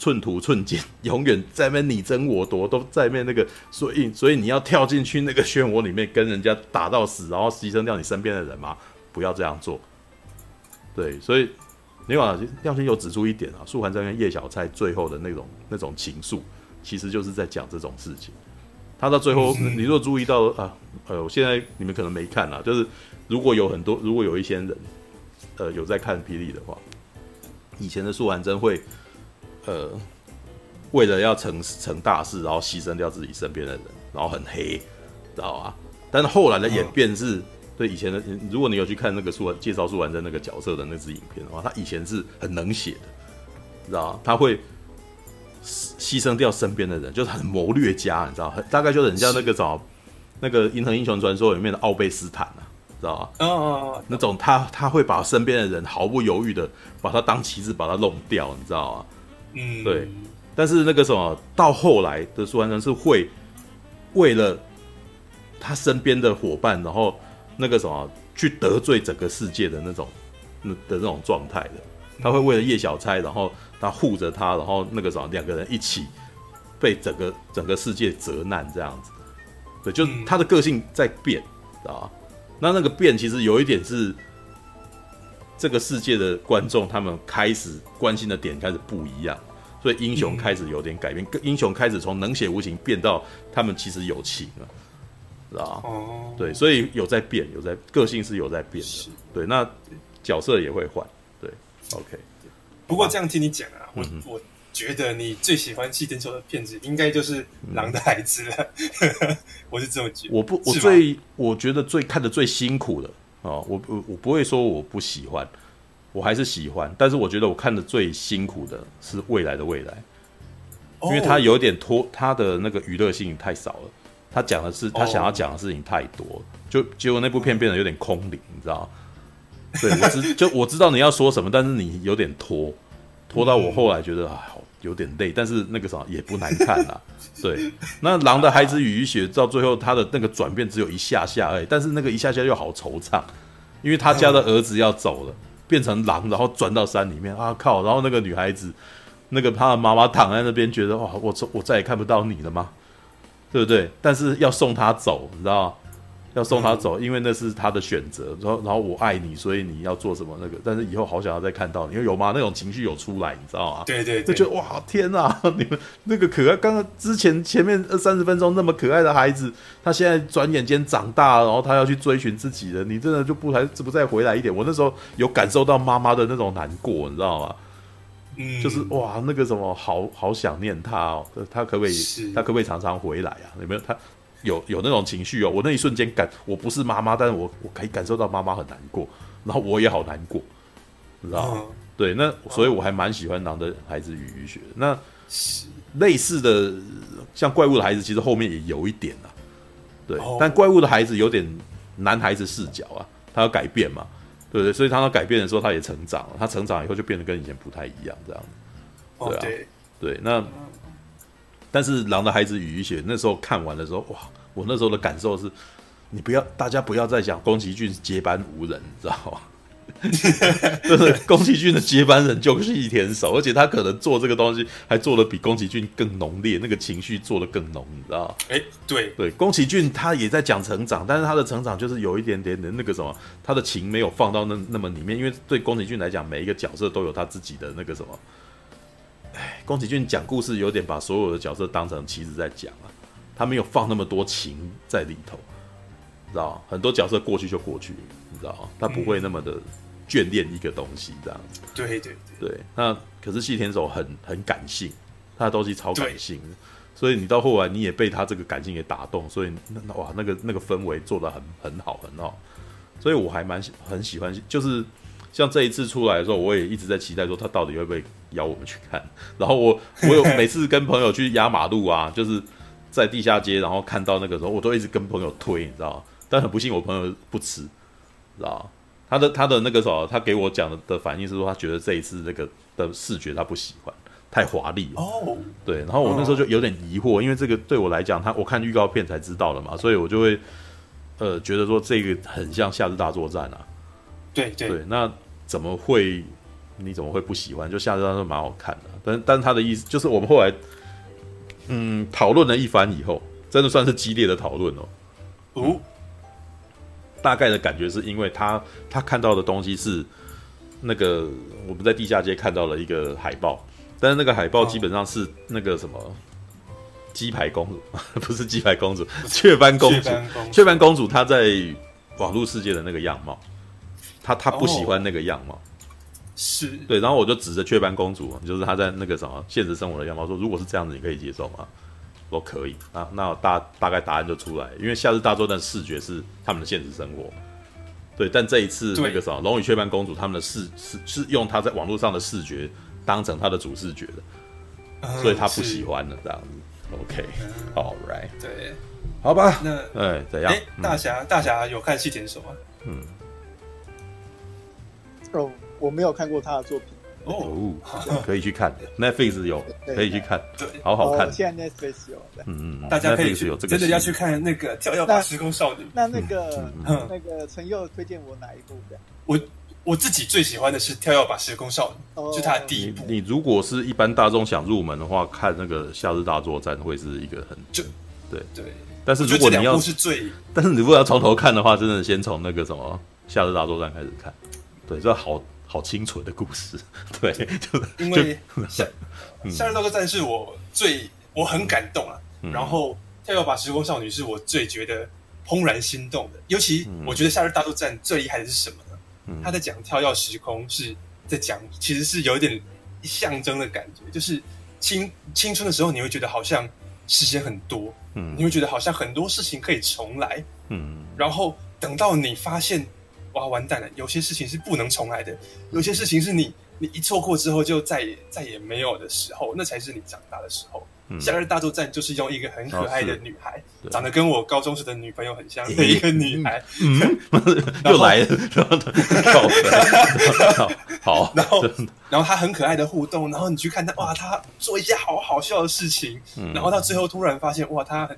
寸土寸金，永远在那边你争我夺，都在那边那个，所以所以你要跳进去那个漩涡里面跟人家打到死，然后牺牲掉你身边的人吗？不要这样做。对，所以你往亮星有指出一点啊，素还真跟叶小菜最后的那种那种情愫，其实就是在讲这种事情。他到最后，你若注意到啊，呃，我现在你们可能没看啊，就是如果有很多，如果有一些人，呃，有在看霹雳的话，以前的素还真会。呃，为了要成成大事，然后牺牲掉自己身边的人，然后很黑，知道吧？但是后来的演变是，对以前的，如果你有去看那个素介绍素还真那个角色的那支影片的话，他以前是很冷血的，知道？他会牺牲掉身边的人，就是很谋略家，你知道？大概就是人家那个找那个《银河英雄传说》里面的奥贝斯坦啊，知道吧？哦哦，那种他他会把身边的人毫不犹豫的把他当棋子把他弄掉，你知道吗？嗯，对，但是那个什么，到后来的素还真是会为了他身边的伙伴，然后那个什么去得罪整个世界的那种那的那种状态的，他会为了叶小钗，然后他护着他，然后那个什么两个人一起被整个整个世界责难这样子，对，就他的个性在变，知道吧？那那个变其实有一点是。这个世界的观众，他们开始关心的点开始不一样，所以英雄开始有点改变。英雄开始从冷血无情变到他们其实有情了，知道吧？哦，对，所以有在变，有在个性是有在变的。对，那角色也会换。对，OK。不过这样听你讲啊，我我觉得你最喜欢细田守的片子，应该就是《狼的孩子》了。我是这么觉得。我不，我最我觉得最看的最辛苦的。哦，我我我不会说我不喜欢，我还是喜欢，但是我觉得我看的最辛苦的是未来的未来，因为他有点拖，他的那个娱乐性太少了，他讲的是他想要讲的事情太多，就结果那部片变得有点空灵，你知道？对，我知就我知道你要说什么，但是你有点拖，拖到我后来觉得啊。有点累，但是那个啥也不难看啦。对，那《狼的孩子与雨雪》到最后他的那个转变只有一下下而已，但是那个一下下又好惆怅，因为他家的儿子要走了，变成狼，然后钻到山里面啊靠！然后那个女孩子，那个他的妈妈躺在那边，觉得哇，我我再也看不到你了吗？对不对？但是要送他走，你知道吗？要送他走，因为那是他的选择。然后，然后我爱你，所以你要做什么那个？但是以后好想要再看到你，因为有吗？那种情绪有出来，你知道吗？对对，对，就觉得哇，天哪！你们那个可爱，刚刚之前前面二三十分钟那么可爱的孩子，他现在转眼间长大了，然后他要去追寻自己的，你真的就不还不再回来一点？我那时候有感受到妈妈的那种难过，你知道吗？嗯，就是哇，那个什么，好好想念他哦，他可不可以？他可不可以常常回来啊？有没有他？有有那种情绪哦，我那一瞬间感，我不是妈妈，但是我我可以感受到妈妈很难过，然后我也好难过，你知道吗？嗯、对，那所以我还蛮喜欢《狼的孩子与雨雪》。那类似的，像《怪物的孩子》，其实后面也有一点啊，对，哦、但《怪物的孩子》有点男孩子视角啊，他要改变嘛，对不对？所以他要改变的时候，他也成长了，他成长以后就变得跟以前不太一样，这样，对啊，哦、对，对，那。但是《狼的孩子与雨雪》那时候看完的时候，哇！我那时候的感受是，你不要，大家不要再讲宫崎骏接班无人，你知道吗？就是宫崎骏的接班人就是一田守，而且他可能做这个东西还做的比宫崎骏更浓烈，那个情绪做的更浓，你知道吗？哎、欸，对对，宫崎骏他也在讲成长，但是他的成长就是有一点点的那个什么，他的情没有放到那那么里面，因为对宫崎骏来讲，每一个角色都有他自己的那个什么。哎，宫崎骏讲故事有点把所有的角色当成棋子在讲啊，他没有放那么多情在里头，知道很多角色过去就过去，你知道他不会那么的眷恋一个东西这样子。对对对，对。那可是细田守很很感性，他的东西超感性，所以你到后来你也被他这个感性给打动，所以那哇那个那个氛围做的很很好很好，所以我还蛮很喜欢，就是。像这一次出来的时候，我也一直在期待说他到底会不会邀我们去看。然后我我有 每次跟朋友去压马路啊，就是在地下街，然后看到那个时候，我都一直跟朋友推，你知道吗？但很不幸，我朋友不吃，知道吗？他的他的那个时候，他给我讲的的反应是说，他觉得这一次那个的视觉他不喜欢，太华丽了。哦，对。然后我那时候就有点疑惑，因为这个对我来讲，他我看预告片才知道了嘛，所以我就会呃觉得说这个很像《夏日大作战》啊。对对，对，那怎么会你怎么会不喜欢？就夏日大作战蛮好看的，但但他的意思就是我们后来嗯讨论了一番以后，真的算是激烈的讨论哦。哦，大概的感觉是因为他他看到的东西是那个我们在地下街看到了一个海报，但是那个海报基本上是那个什么 鸡排公主，不是鸡排公主，雀斑公主，雀斑公主她在网络世界的那个样貌，她她不喜欢那个样貌，是。对，然后我就指着雀斑公主，就是她在那个什么现实生活的样貌，说如果是这样子，你可以接受吗？我可以。啊，那大大概答案就出来，因为《夏日大作战》的视觉是他们的现实生活，对，但这一次那个什么《龙与雀斑公主》他们的视是是用他在网络上的视觉当成他的主视觉的，嗯、所以他不喜欢了这样子。OK，All、嗯、right，对，好吧，那哎怎样？哎，大侠大侠有看细田守啊？嗯，哦，我没有看过他的作品。哦，可以去看，Netflix 有，可以去看，对，好好看。现在 Netflix 有，嗯嗯，大家可以有这个，真的要去看那个《跳跃吧时空少女》。那那个那个陈佑推荐我哪一部的？我我自己最喜欢的是《跳跃吧时空少女》，是他的第一部。你如果是一般大众想入门的话，看那个《夏日大作战》会是一个很就对对。但是如果你要是最，但是你如果要从头看的话，真的先从那个什么《夏日大作战》开始看。对，这好。好清纯的故事，对，就因为夏 夏日大作战是我最我很感动啊，嗯、然后跳跃吧时空少女是我最觉得怦然心动的，尤其我觉得夏日大作战最厉害的是什么呢？嗯、他在讲跳跃时空是在讲，其实是有一点象征的感觉，就是青青春的时候你会觉得好像时间很多，嗯，你会觉得好像很多事情可以重来，嗯，然后等到你发现。哇，完蛋了！有些事情是不能重来的，有些事情是你你一错过之后就再也再也没有的时候，那才是你长大的时候。嗯、夏日大作战就是用一个很可爱的女孩，哦、长得跟我高中时的女朋友很像的一个女孩，又来了，好，然后然后她很可爱的互动，然后你去看她，哇，她做一些好好笑的事情，嗯、然后到最后突然发现，哇，她很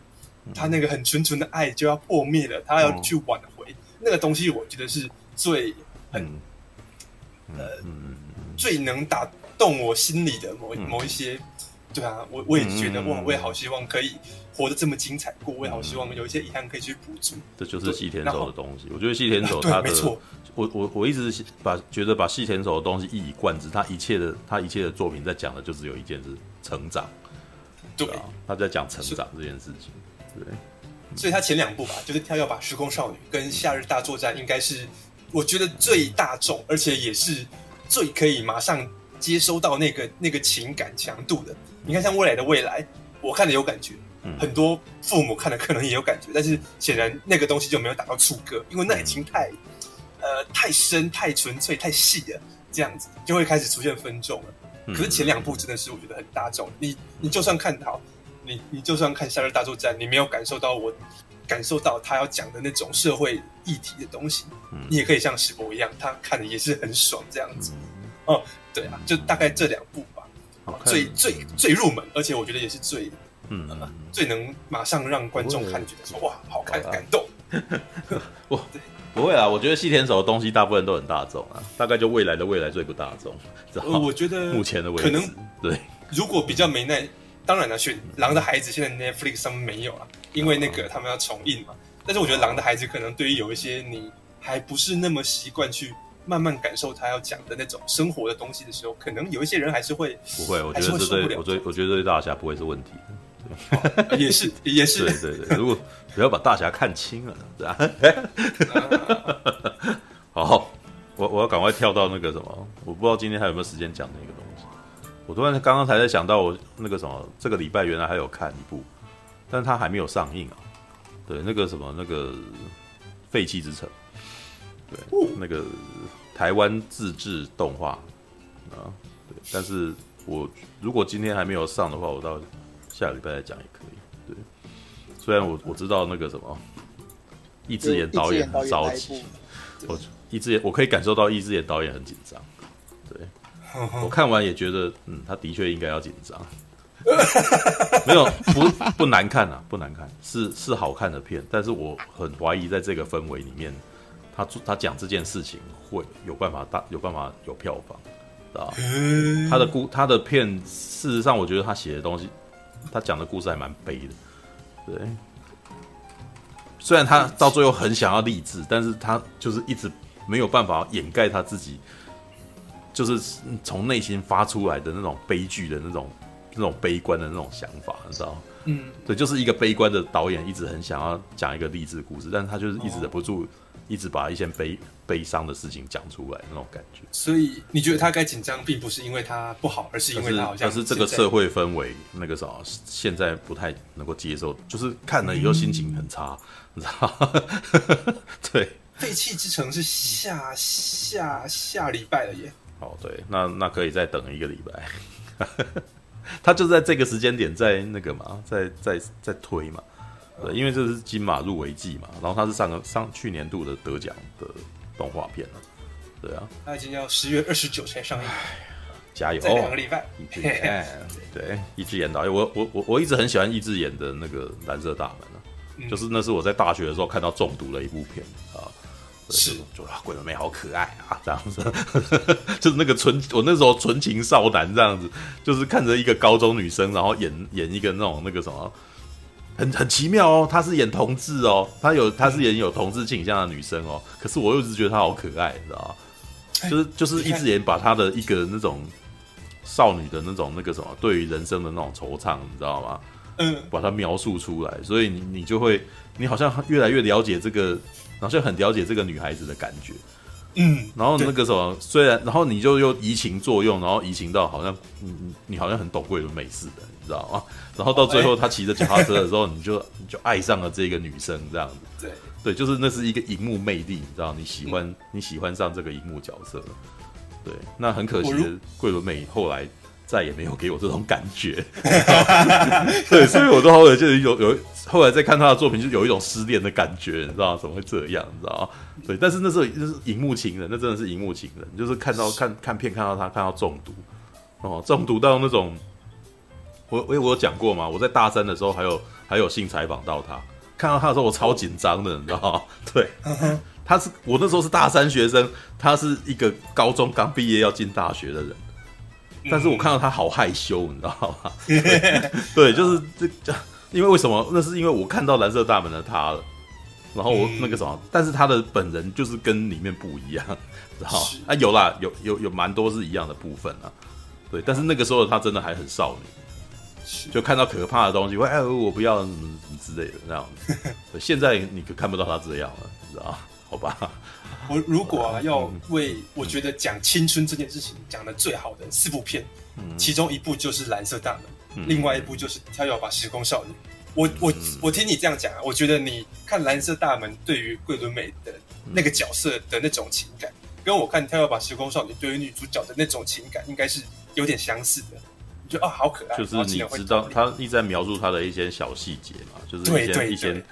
她那个很纯纯的爱就要破灭了，她要去挽回。嗯那个东西我觉得是最很呃最能打动我心里的某某一些，对啊，我我也觉得哇，我也好希望可以活得这么精彩过，我也好希望有一些遗憾可以去补足。这就是细田守的东西。我觉得细田守他的，我我我一直把觉得把细田守的东西一以贯之，他一切的他一切的作品在讲的就只有一件事：成长。对啊，他在讲成长这件事情，对。所以他前两部吧，就是《跳跃吧时空少女》跟《夏日大作战》，应该是我觉得最大众，而且也是最可以马上接收到那个那个情感强度的。你看，像未来的未来，我看的有感觉，很多父母看的可能也有感觉，但是显然那个东西就没有打到触歌，因为那已经太呃太深、太纯粹、太细了，这样子就会开始出现分众了。可是前两部真的是我觉得很大众，你你就算看到。你你就算看《夏日大作战》，你没有感受到我感受到他要讲的那种社会议题的东西，嗯、你也可以像史博一样，他看的也是很爽这样子。哦、嗯，对啊，就大概这两部吧，最最最入门，而且我觉得也是最嗯、呃、最能马上让观众看觉得说哇好看感动。我对。不会啊，我觉得细田守的东西大部分都很大众啊，大概就未来的未来最不大众。我觉得目前的未来可能对，如果比较没耐。当然了，选《狼的孩子》现在 Netflix 上面没有了，因为那个他们要重映嘛。但是我觉得《狼的孩子》可能对于有一些你还不是那么习惯去慢慢感受他要讲的那种生活的东西的时候，可能有一些人还是会不会。我觉得这对我觉得我觉得对大侠不会是问题的，对，也是也是对对对。如果不要把大侠看清了，对吧？好，我我要赶快跳到那个什么，我不知道今天还有没有时间讲那个。我突然刚刚才在想到，我那个什么，这个礼拜原来还有看一部，但是它还没有上映啊。对，那个什么，那个《废弃之城》，对，那个台湾自制动画啊，对。但是我如果今天还没有上的话，我到下个礼拜再讲也可以。对，虽然我我知道那个什么，一只眼导演很着急，我一只眼我可以感受到一只眼导演很紧张。我看完也觉得，嗯，他的确应该要紧张。没有，不不难看啊，不难看，是是好看的片。但是我很怀疑，在这个氛围里面，他他讲这件事情会有办法大有办法有票房。知道他的故他的片，事实上我觉得他写的东西，他讲的故事还蛮悲的。对，虽然他到最后很想要励志，但是他就是一直没有办法掩盖他自己，就是从内心发出来的那种悲剧的那种那种悲观的那种想法，你知道吗？嗯，对，就是一个悲观的导演，一直很想要讲一个励志故事，但是他就是一直忍不住，一直把一些悲悲伤的事情讲出来那种感觉。所以你觉得他该紧张，并不是因为他不好，而是因为他好像是，是这个社会氛围那个啥，现在不太能够接受，就是看了以后心情很差，嗯、你知道？对，废弃之城是下下下礼拜了耶。哦，对，那那可以再等一个礼拜。他就在这个时间点在那个嘛，在在在推嘛，对，因为这是金马入围季嘛，然后他是上个上去年度的得奖的动画片了，对啊，他已经要十月二十九才上映，加油，两个礼拜，易智言，对，易智言导演，我我我我一直很喜欢易智眼的那个蓝色大门啊，嗯、就是那是我在大学的时候看到中毒的一部片啊。是，就啊，桂纶镁好可爱啊，这样子，就是那个纯，我那时候纯情少男这样子，就是看着一个高中女生，然后演演一个那种那个什么，很很奇妙哦，她是演同志哦，她有她是演有同志倾向的女生哦，可是我又一直觉得她好可爱，你知道吗？就是就是一直演把她的一个那种少女的那种那个什么，对于人生的那种惆怅，你知道吗？嗯，把它描述出来，所以你你就会，你好像越来越了解这个。然后就很了解这个女孩子的感觉，嗯，然后那个什么，虽然，然后你就又移情作用，然后移情到好像，你你好像很懂桂纶镁似的，你知道吗？然后到最后，他骑着脚踏车的时候，你就你就爱上了这个女生，这样子，对。对，就是那是一个荧幕魅力，你知道，你喜欢 你喜欢上这个荧幕角色，对，那很可惜的，桂纶镁后来。再也没有给我这种感觉，对，所以我都后来就是有有后来再看他的作品，就有一种失恋的感觉，你知道怎么会这样？你知道对，但是那时候就是荧幕情人，那真的是荧幕情人，就是看到 看看片看到他看到中毒哦，中毒到那种，我我我有讲过嘛，我在大三的时候还有还有幸采访到他，看到他的时候我超紧张的，你知道吗？对，他是我那时候是大三学生，他是一个高中刚毕业要进大学的人。但是我看到他好害羞，你知道吗？对，就是这，因为为什么？那是因为我看到蓝色大门的他了，然后我那个什么，但是他的本人就是跟里面不一样，知道啊，有啦，有有有蛮多是一样的部分啊，对，但是那个时候他真的还很少女，就看到可怕的东西，会，哎，我不要什么什么之类的那样子。对，现在你可看不到他这样了，你知道？好吧。我如果、啊、要为我觉得讲青春这件事情讲的最好的四部片，嗯、其中一部就是《蓝色大门》，嗯，另外一部就是《跳跃吧时空少女》。我我我听你这样讲啊，我觉得你看《蓝色大门》对于桂纶镁的那个角色的那种情感，跟我看《跳跃吧时空少女》对于女主角的那种情感，应该是有点相似的。你觉得啊，好可爱，就是你知道他一直在描述他的一些小细节嘛，就是一些对对对一些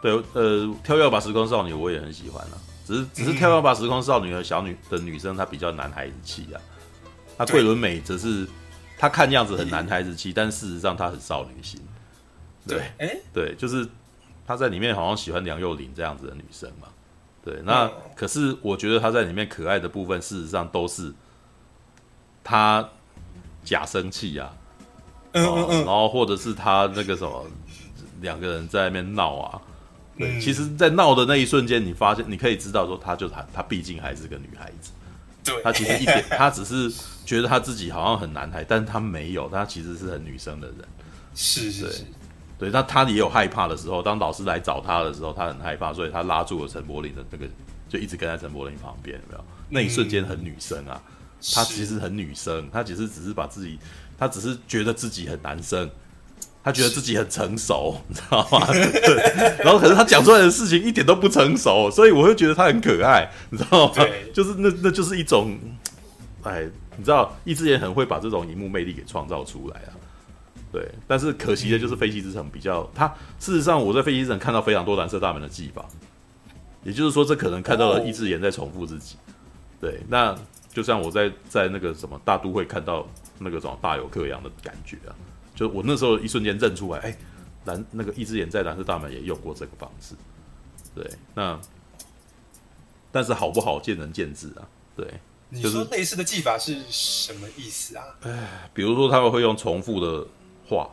对呃，《跳跃吧时空少女》我也很喜欢啊。只是只是跳跃吧时空少女和小女的女生，她比较男孩子气啊。那桂纶镁则是她看样子很男孩子气，但事实上她很少女心。对，哎、欸，对，就是她在里面好像喜欢梁又琳这样子的女生嘛。对，那可是我觉得她在里面可爱的部分，事实上都是她假生气啊。嗯嗯嗯。然后或者是她那个什么，两个人在那边闹啊。对，其实，在闹的那一瞬间，你发现，你可以知道说，她就她，她毕竟还是个女孩子。对，她其实一点，她只是觉得她自己好像很男孩，但是她没有，她其实是很女生的人。是是是，对，那她也有害怕的时候，当老师来找她的时候，她很害怕，所以她拉住了陈柏霖的那个，就一直跟在陈柏霖旁边，有没有？那一瞬间很女生啊，她其实很女生，她其实只是把自己，她只是觉得自己很男生。他觉得自己很成熟，你知道吗？对，然后可是他讲出来的事情一点都不成熟，所以我会觉得他很可爱，你知道吗？对，就是那那就是一种，哎，你知道，易智言很会把这种荧幕魅力给创造出来啊。对，但是可惜的就是《飞机之城》比较，他事实上我在《飞机之城》看到非常多蓝色大门的技法，也就是说，这可能看到了易智言在重复自己。对，那就像我在在那个什么大都会看到那个什么大有克洋的感觉啊。就我那时候一瞬间认出来，哎，蓝那个一只眼在蓝色大门也用过这个方式，对，那但是好不好见仁见智啊，对，你说类似的技法是什么意思啊？哎，比如说他们会用重复的话，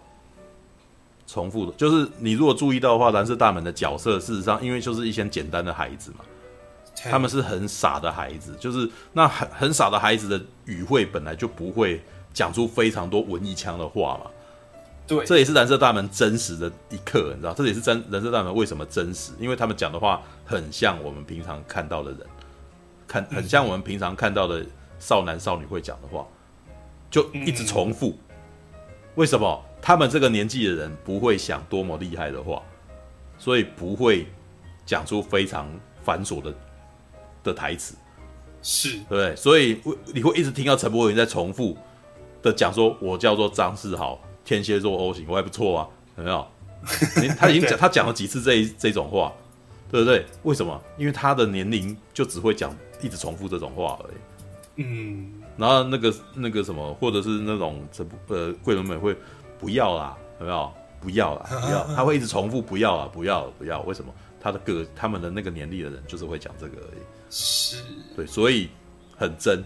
重复的，就是你如果注意到的话，蓝色大门的角色事实上，因为就是一些简单的孩子嘛，他们是很傻的孩子，就是那很很傻的孩子的语汇本来就不会讲出非常多文艺腔的话嘛。对，这也是蓝色大门真实的一刻，你知道，这也是真蓝色大门为什么真实，因为他们讲的话很像我们平常看到的人。看，很像我们平常看到的少男少女会讲的话，就一直重复。为什么？他们这个年纪的人不会想多么厉害的话，所以不会讲出非常繁琐的的台词，是对不对？所以你会一直听到陈柏霖在重复的讲说：“我叫做张世豪，天蝎座 O 型，我还不错啊，有没有？”他已经讲，他讲了几次这一这种话，对不对？为什么？因为他的年龄就只会讲。一直重复这种话而已，嗯，然后那个那个什么，或者是那种这呃桂纶镁会不要啦，有没有？不要啦，不要，他会一直重复不要啊，不要，不要。为什么？他的个他们的那个年龄的人就是会讲这个而已，是，对，所以很真。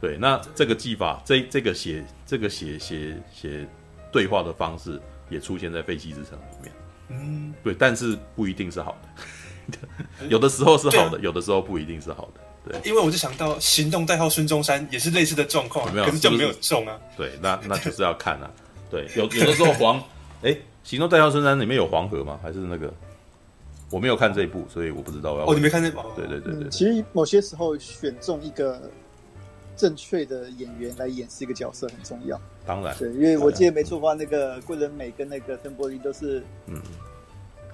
对，那这个技法，这这个写这个写写写对话的方式也出现在《废弃之城》里面，嗯，对，但是不一定是好的。有的时候是好的，啊、有的时候不一定是好的。对，因为我就想到行动代号孙中山也是类似的状况，有没有？可是就没有中啊。对，那那就是要看啊。对，有有的时候 黄，哎、欸，行动代号孙中山里面有黄河吗？还是那个？我没有看这一部，所以我不知道要。哦，你没看这部？对对对对。其实某些时候选中一个正确的演员来演示一个角色很重要。当然。对，因为我记得没错的话，那个桂纶镁跟那个陈柏霖都是嗯。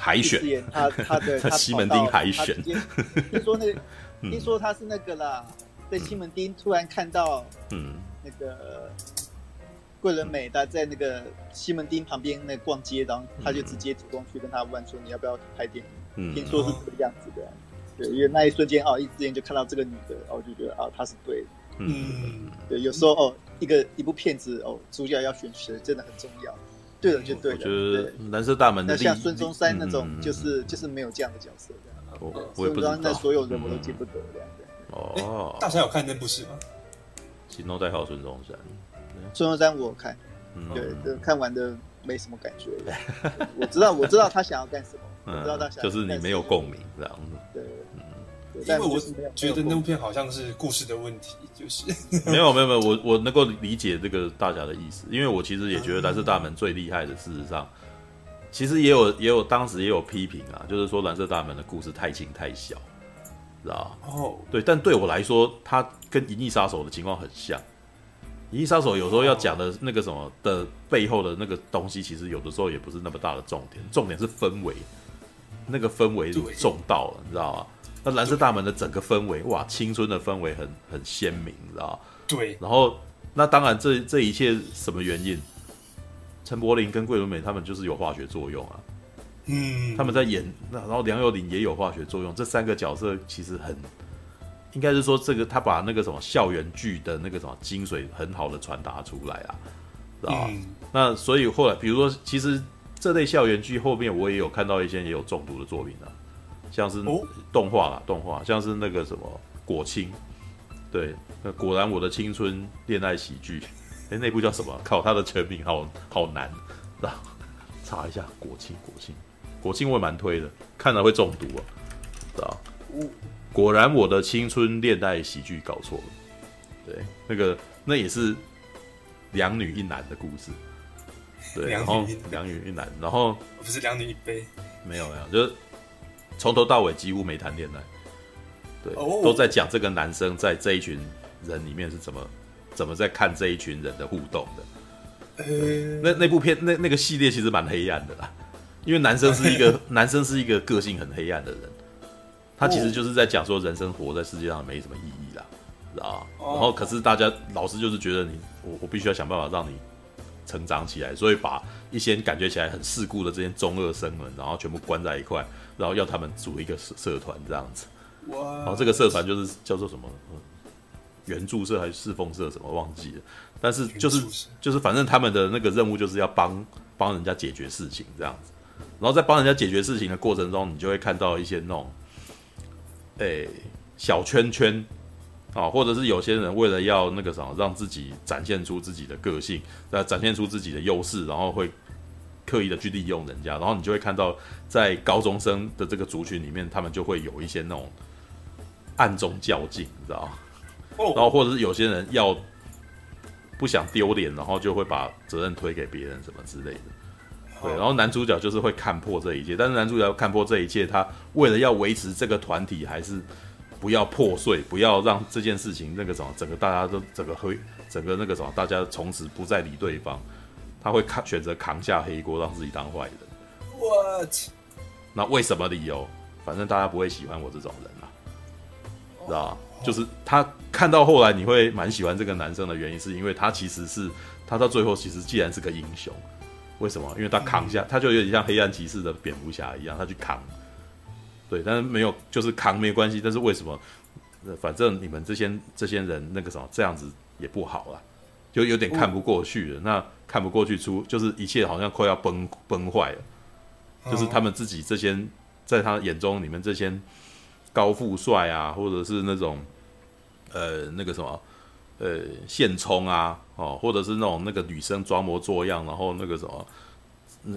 海选，他他的 他西门町海选，听说那个，听说他是那个啦，在西门町突然看到，嗯，那个桂纶镁他在那个西门町旁边那逛街，然后他就直接主动去跟他问说：“你要不要拍电影？”嗯，听说是这个样子的，对，因为那一瞬间哦，一之间就看到这个女的，然后就觉得啊，她是对的，嗯，对，有时候哦，一个一部片子哦，主角要选谁真的很重要。对了，就对了。我觉得蓝色大门的那像孙中山那种，就是就是没有这样的角色这样。我我也不知道。那所有人我都记不得这样子。哦，大侠有看那部戏吗？行动代号孙中山。孙中山我看，对，看完的没什么感觉。我知道，我知道他想要干什么。我知道他想就是你没有共鸣这样子。对。因为我觉得那部片好像是故事的问题，就是没有没有没有，我我能够理解这个大侠的意思，因为我其实也觉得蓝色大门最厉害的，事实上，其实也有也有当时也有批评啊，就是说蓝色大门的故事太轻太小，知道哦，对，但对我来说，它跟银翼杀手的情况很像，银翼杀手有时候要讲的那个什么的背后的那个东西，其实有的时候也不是那么大的重点，重点是氛围，那个氛围重到了，你知道吗？那蓝色大门的整个氛围，哇，青春的氛围很很鲜明，你知道？对。然后，那当然这，这这一切什么原因？陈柏霖跟桂纶镁他们就是有化学作用啊。嗯。他们在演，那然后梁友霖也有化学作用，这三个角色其实很，应该是说这个他把那个什么校园剧的那个什么精髓很好的传达出来啊，知道？嗯。那所以后来，比如说，其实这类校园剧后面我也有看到一些也有中毒的作品啊。像是动画啦，动画像是那个什么果青，对，那果然我的青春恋爱喜剧，哎、欸，那部叫什么？靠，它的全名好好难，然后查一下果青，果青，果青我也蛮推的，看了会中毒啊，知道？果然我的青春恋爱喜剧搞错了，对，那个那也是两女一男的故事，对，然后两女一男，然后不是两女一杯，没有没有，就是。从头到尾几乎没谈恋爱，对，都在讲这个男生在这一群人里面是怎么怎么在看这一群人的互动的。那那部片那那个系列其实蛮黑暗的啦，因为男生是一个 男生是一个个性很黑暗的人，他其实就是在讲说人生活在世界上没什么意义啦，啊？然后可是大家老师就是觉得你我我必须要想办法让你成长起来，所以把一些感觉起来很世故的这些中二生们，然后全部关在一块。然后要他们组一个社社团这样子，哇！然后这个社团就是叫做什么，援助社还是侍奉社什么忘记了，但是就是就是反正他们的那个任务就是要帮帮人家解决事情这样子，然后在帮人家解决事情的过程中，你就会看到一些那种，诶小圈圈啊，或者是有些人为了要那个什么，让自己展现出自己的个性，呃，展现出自己的优势，然后会刻意的去利用人家，然后你就会看到在高中生的这个族群里面，他们就会有一些那种暗中较劲，你知道吗？然后或者是有些人要不想丢脸，然后就会把责任推给别人什么之类的。对，然后男主角就是会看破这一切，但是男主角看破这一切，他为了要维持这个团体，还是不要破碎，不要让这件事情那个什么，整个大家都整个会整个那个什么，大家从此不再理对方，他会扛选择扛下黑锅，让自己当坏人。What？那为什么理由？反正大家不会喜欢我这种人啊，知道吧？就是他看到后来你会蛮喜欢这个男生的原因，是因为他其实是他到最后其实既然是个英雄。为什么？因为他扛下，他就有点像黑暗骑士的蝙蝠侠一样，他去扛。对，但是没有，就是扛没关系。但是为什么？反正你们这些这些人那个什么这样子也不好了，就有点看不过去了。那看不过去出，就是一切好像快要崩崩坏了。就是他们自己这些，在他眼中，你们这些高富帅啊，或者是那种呃那个什么。呃，现充啊，哦，或者是那种那个女生装模作样，然后那个什么，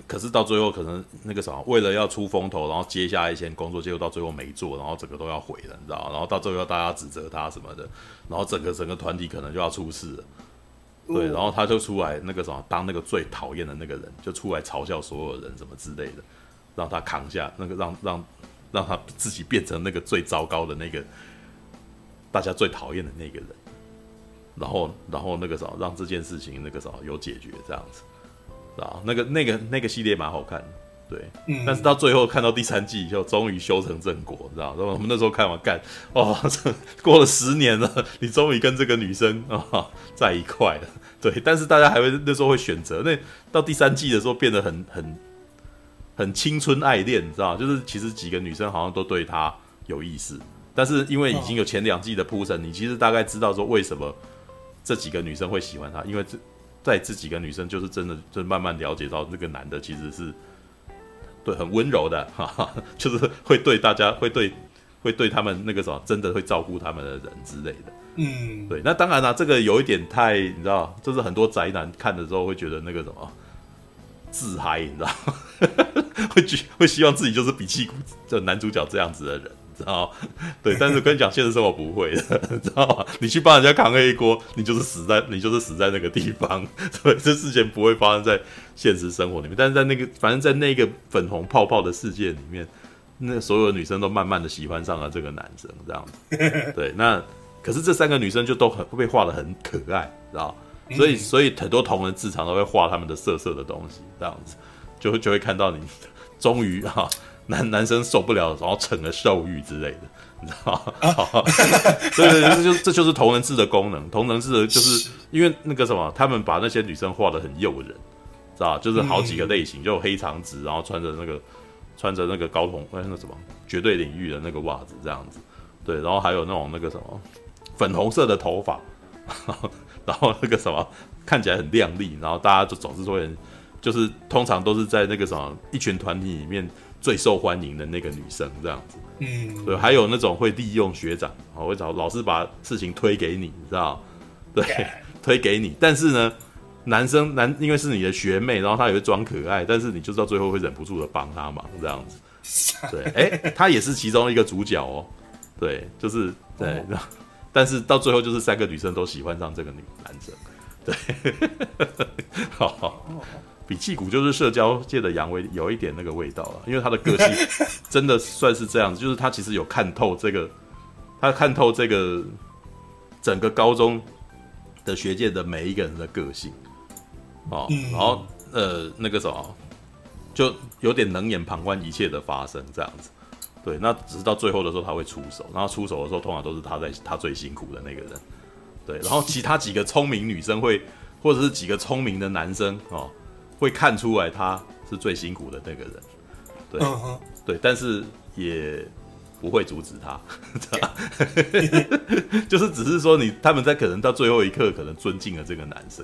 可是到最后可能那个什么，为了要出风头，然后接下一些工作，结果到最后没做，然后整个都要毁了，你知道？然后到最后大家指责他什么的，然后整个整个团体可能就要出事了，对，然后他就出来那个什么，当那个最讨厌的那个人，就出来嘲笑所有人什么之类的，让他扛下那个，让让让他自己变成那个最糟糕的那个，大家最讨厌的那个人。然后，然后那个啥，让这件事情那个啥有解决这样子，啊，那个那个那个系列蛮好看，对，嗯，但是到最后看到第三季以后终于修成正果，知道？然后我们那时候看完干，哦，这 过了十年了，你终于跟这个女生啊、哦、在一块了，对，但是大家还会那时候会选择，那到第三季的时候变得很很很青春爱恋，你知道？就是其实几个女生好像都对他有意思，但是因为已经有前两季的铺陈，你其实大概知道说为什么。这几个女生会喜欢他，因为这在这几个女生就是真的，就慢慢了解到那个男的其实是对很温柔的，哈哈，就是会对大家会对会对他们那个什么，真的会照顾他们的人之类的。嗯，对。那当然啦，这个有一点太你知道，就是很多宅男看的时候会觉得那个什么自嗨，你知道，会觉会希望自己就是比气谷这男主角这样子的人。知道，对，但是跟你讲，现实生活不会的，知道吗？你去帮人家扛黑锅，你就是死在，你就是死在那个地方。对，这事情不会发生在现实生活里面，但是在那个，反正在那个粉红泡泡的世界里面，那所有的女生都慢慢的喜欢上了这个男生，这样子。对，那可是这三个女生就都很会被画的很可爱，知道？所以，所以很多同人志常都会画他们的色色的东西，这样子，就会就会看到你终于哈。男 男生受不了，然后成了兽欲之类的，你知道吗？啊、对对对，这就这就是同人志的功能。同人志的就是因为那个什么，他们把那些女生画的很诱人，知道就是好几个类型，就黑长直，然后穿着那个穿着那个高筒那个什么绝对领域的那个袜子这样子，对，然后还有那种那个什么粉红色的头发，然后那个什么看起来很靓丽，然后大家就总是说人，就是通常都是在那个什么一群团体里面。最受欢迎的那个女生这样子，嗯，对，还有那种会利用学长，啊，会找老师把事情推给你，你知道？对. 推给你。但是呢，男生男因为是你的学妹，然后他也会装可爱，但是你就到最后会忍不住的帮他忙这样子。对，哎、欸，他也是其中一个主角哦。对，就是对，哦、但是到最后就是三个女生都喜欢上这个女男生。对，好好。比气谷就是社交界的杨威，有一点那个味道了，因为他的个性 真的算是这样子，就是他其实有看透这个，他看透这个整个高中的学界的每一个人的个性，哦，然后呃那个什么，就有点冷眼旁观一切的发生这样子，对，那只是到最后的时候他会出手，然后出手的时候通常都是他在他最辛苦的那个人，对，然后其他几个聪明女生会，或者是几个聪明的男生哦。会看出来他是最辛苦的那个人，对，uh huh. 对，但是也不会阻止他，就是只是说你他们在可能到最后一刻可能尊敬了这个男生，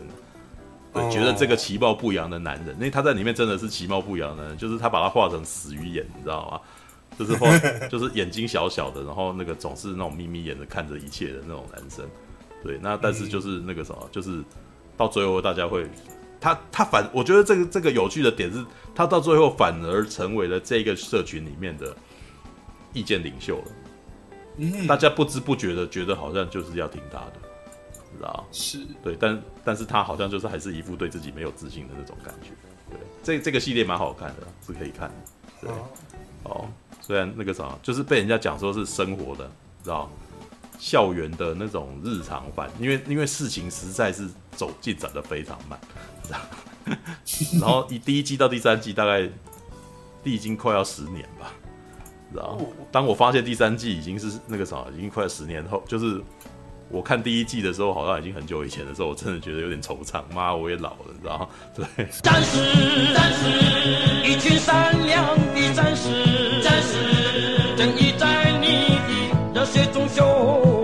对，uh. 觉得这个其貌不扬的男人，因为他在里面真的是其貌不扬的，就是他把他画成死鱼眼，你知道吗？就是画 就是眼睛小小的，然后那个总是那种眯眯眼的看着一切的那种男生。对，那但是就是那个什么，就是到最后大家会，他他反，我觉得这个这个有趣的点是，他到最后反而成为了这个社群里面的意见领袖了。嗯，大家不知不觉的觉得好像就是要听他的，知道是对，但但是他好像就是还是一副对自己没有自信的那种感觉。对，这这个系列蛮好看的，是可以看的。对，哦，虽然那个啥，就是被人家讲说是生活的，知道。校园的那种日常版，因为因为事情实在是走进展的非常慢，然后以第一季到第三季，大概历经快要十年吧。然后当我发现第三季已经是那个啥，已经快十年后，就是我看第一季的时候，好像已经很久以前的时候，我真的觉得有点惆怅。妈，我也老了，你知道吗？对。战士，战士，一群善良的战士，战士，正义在你的热血中。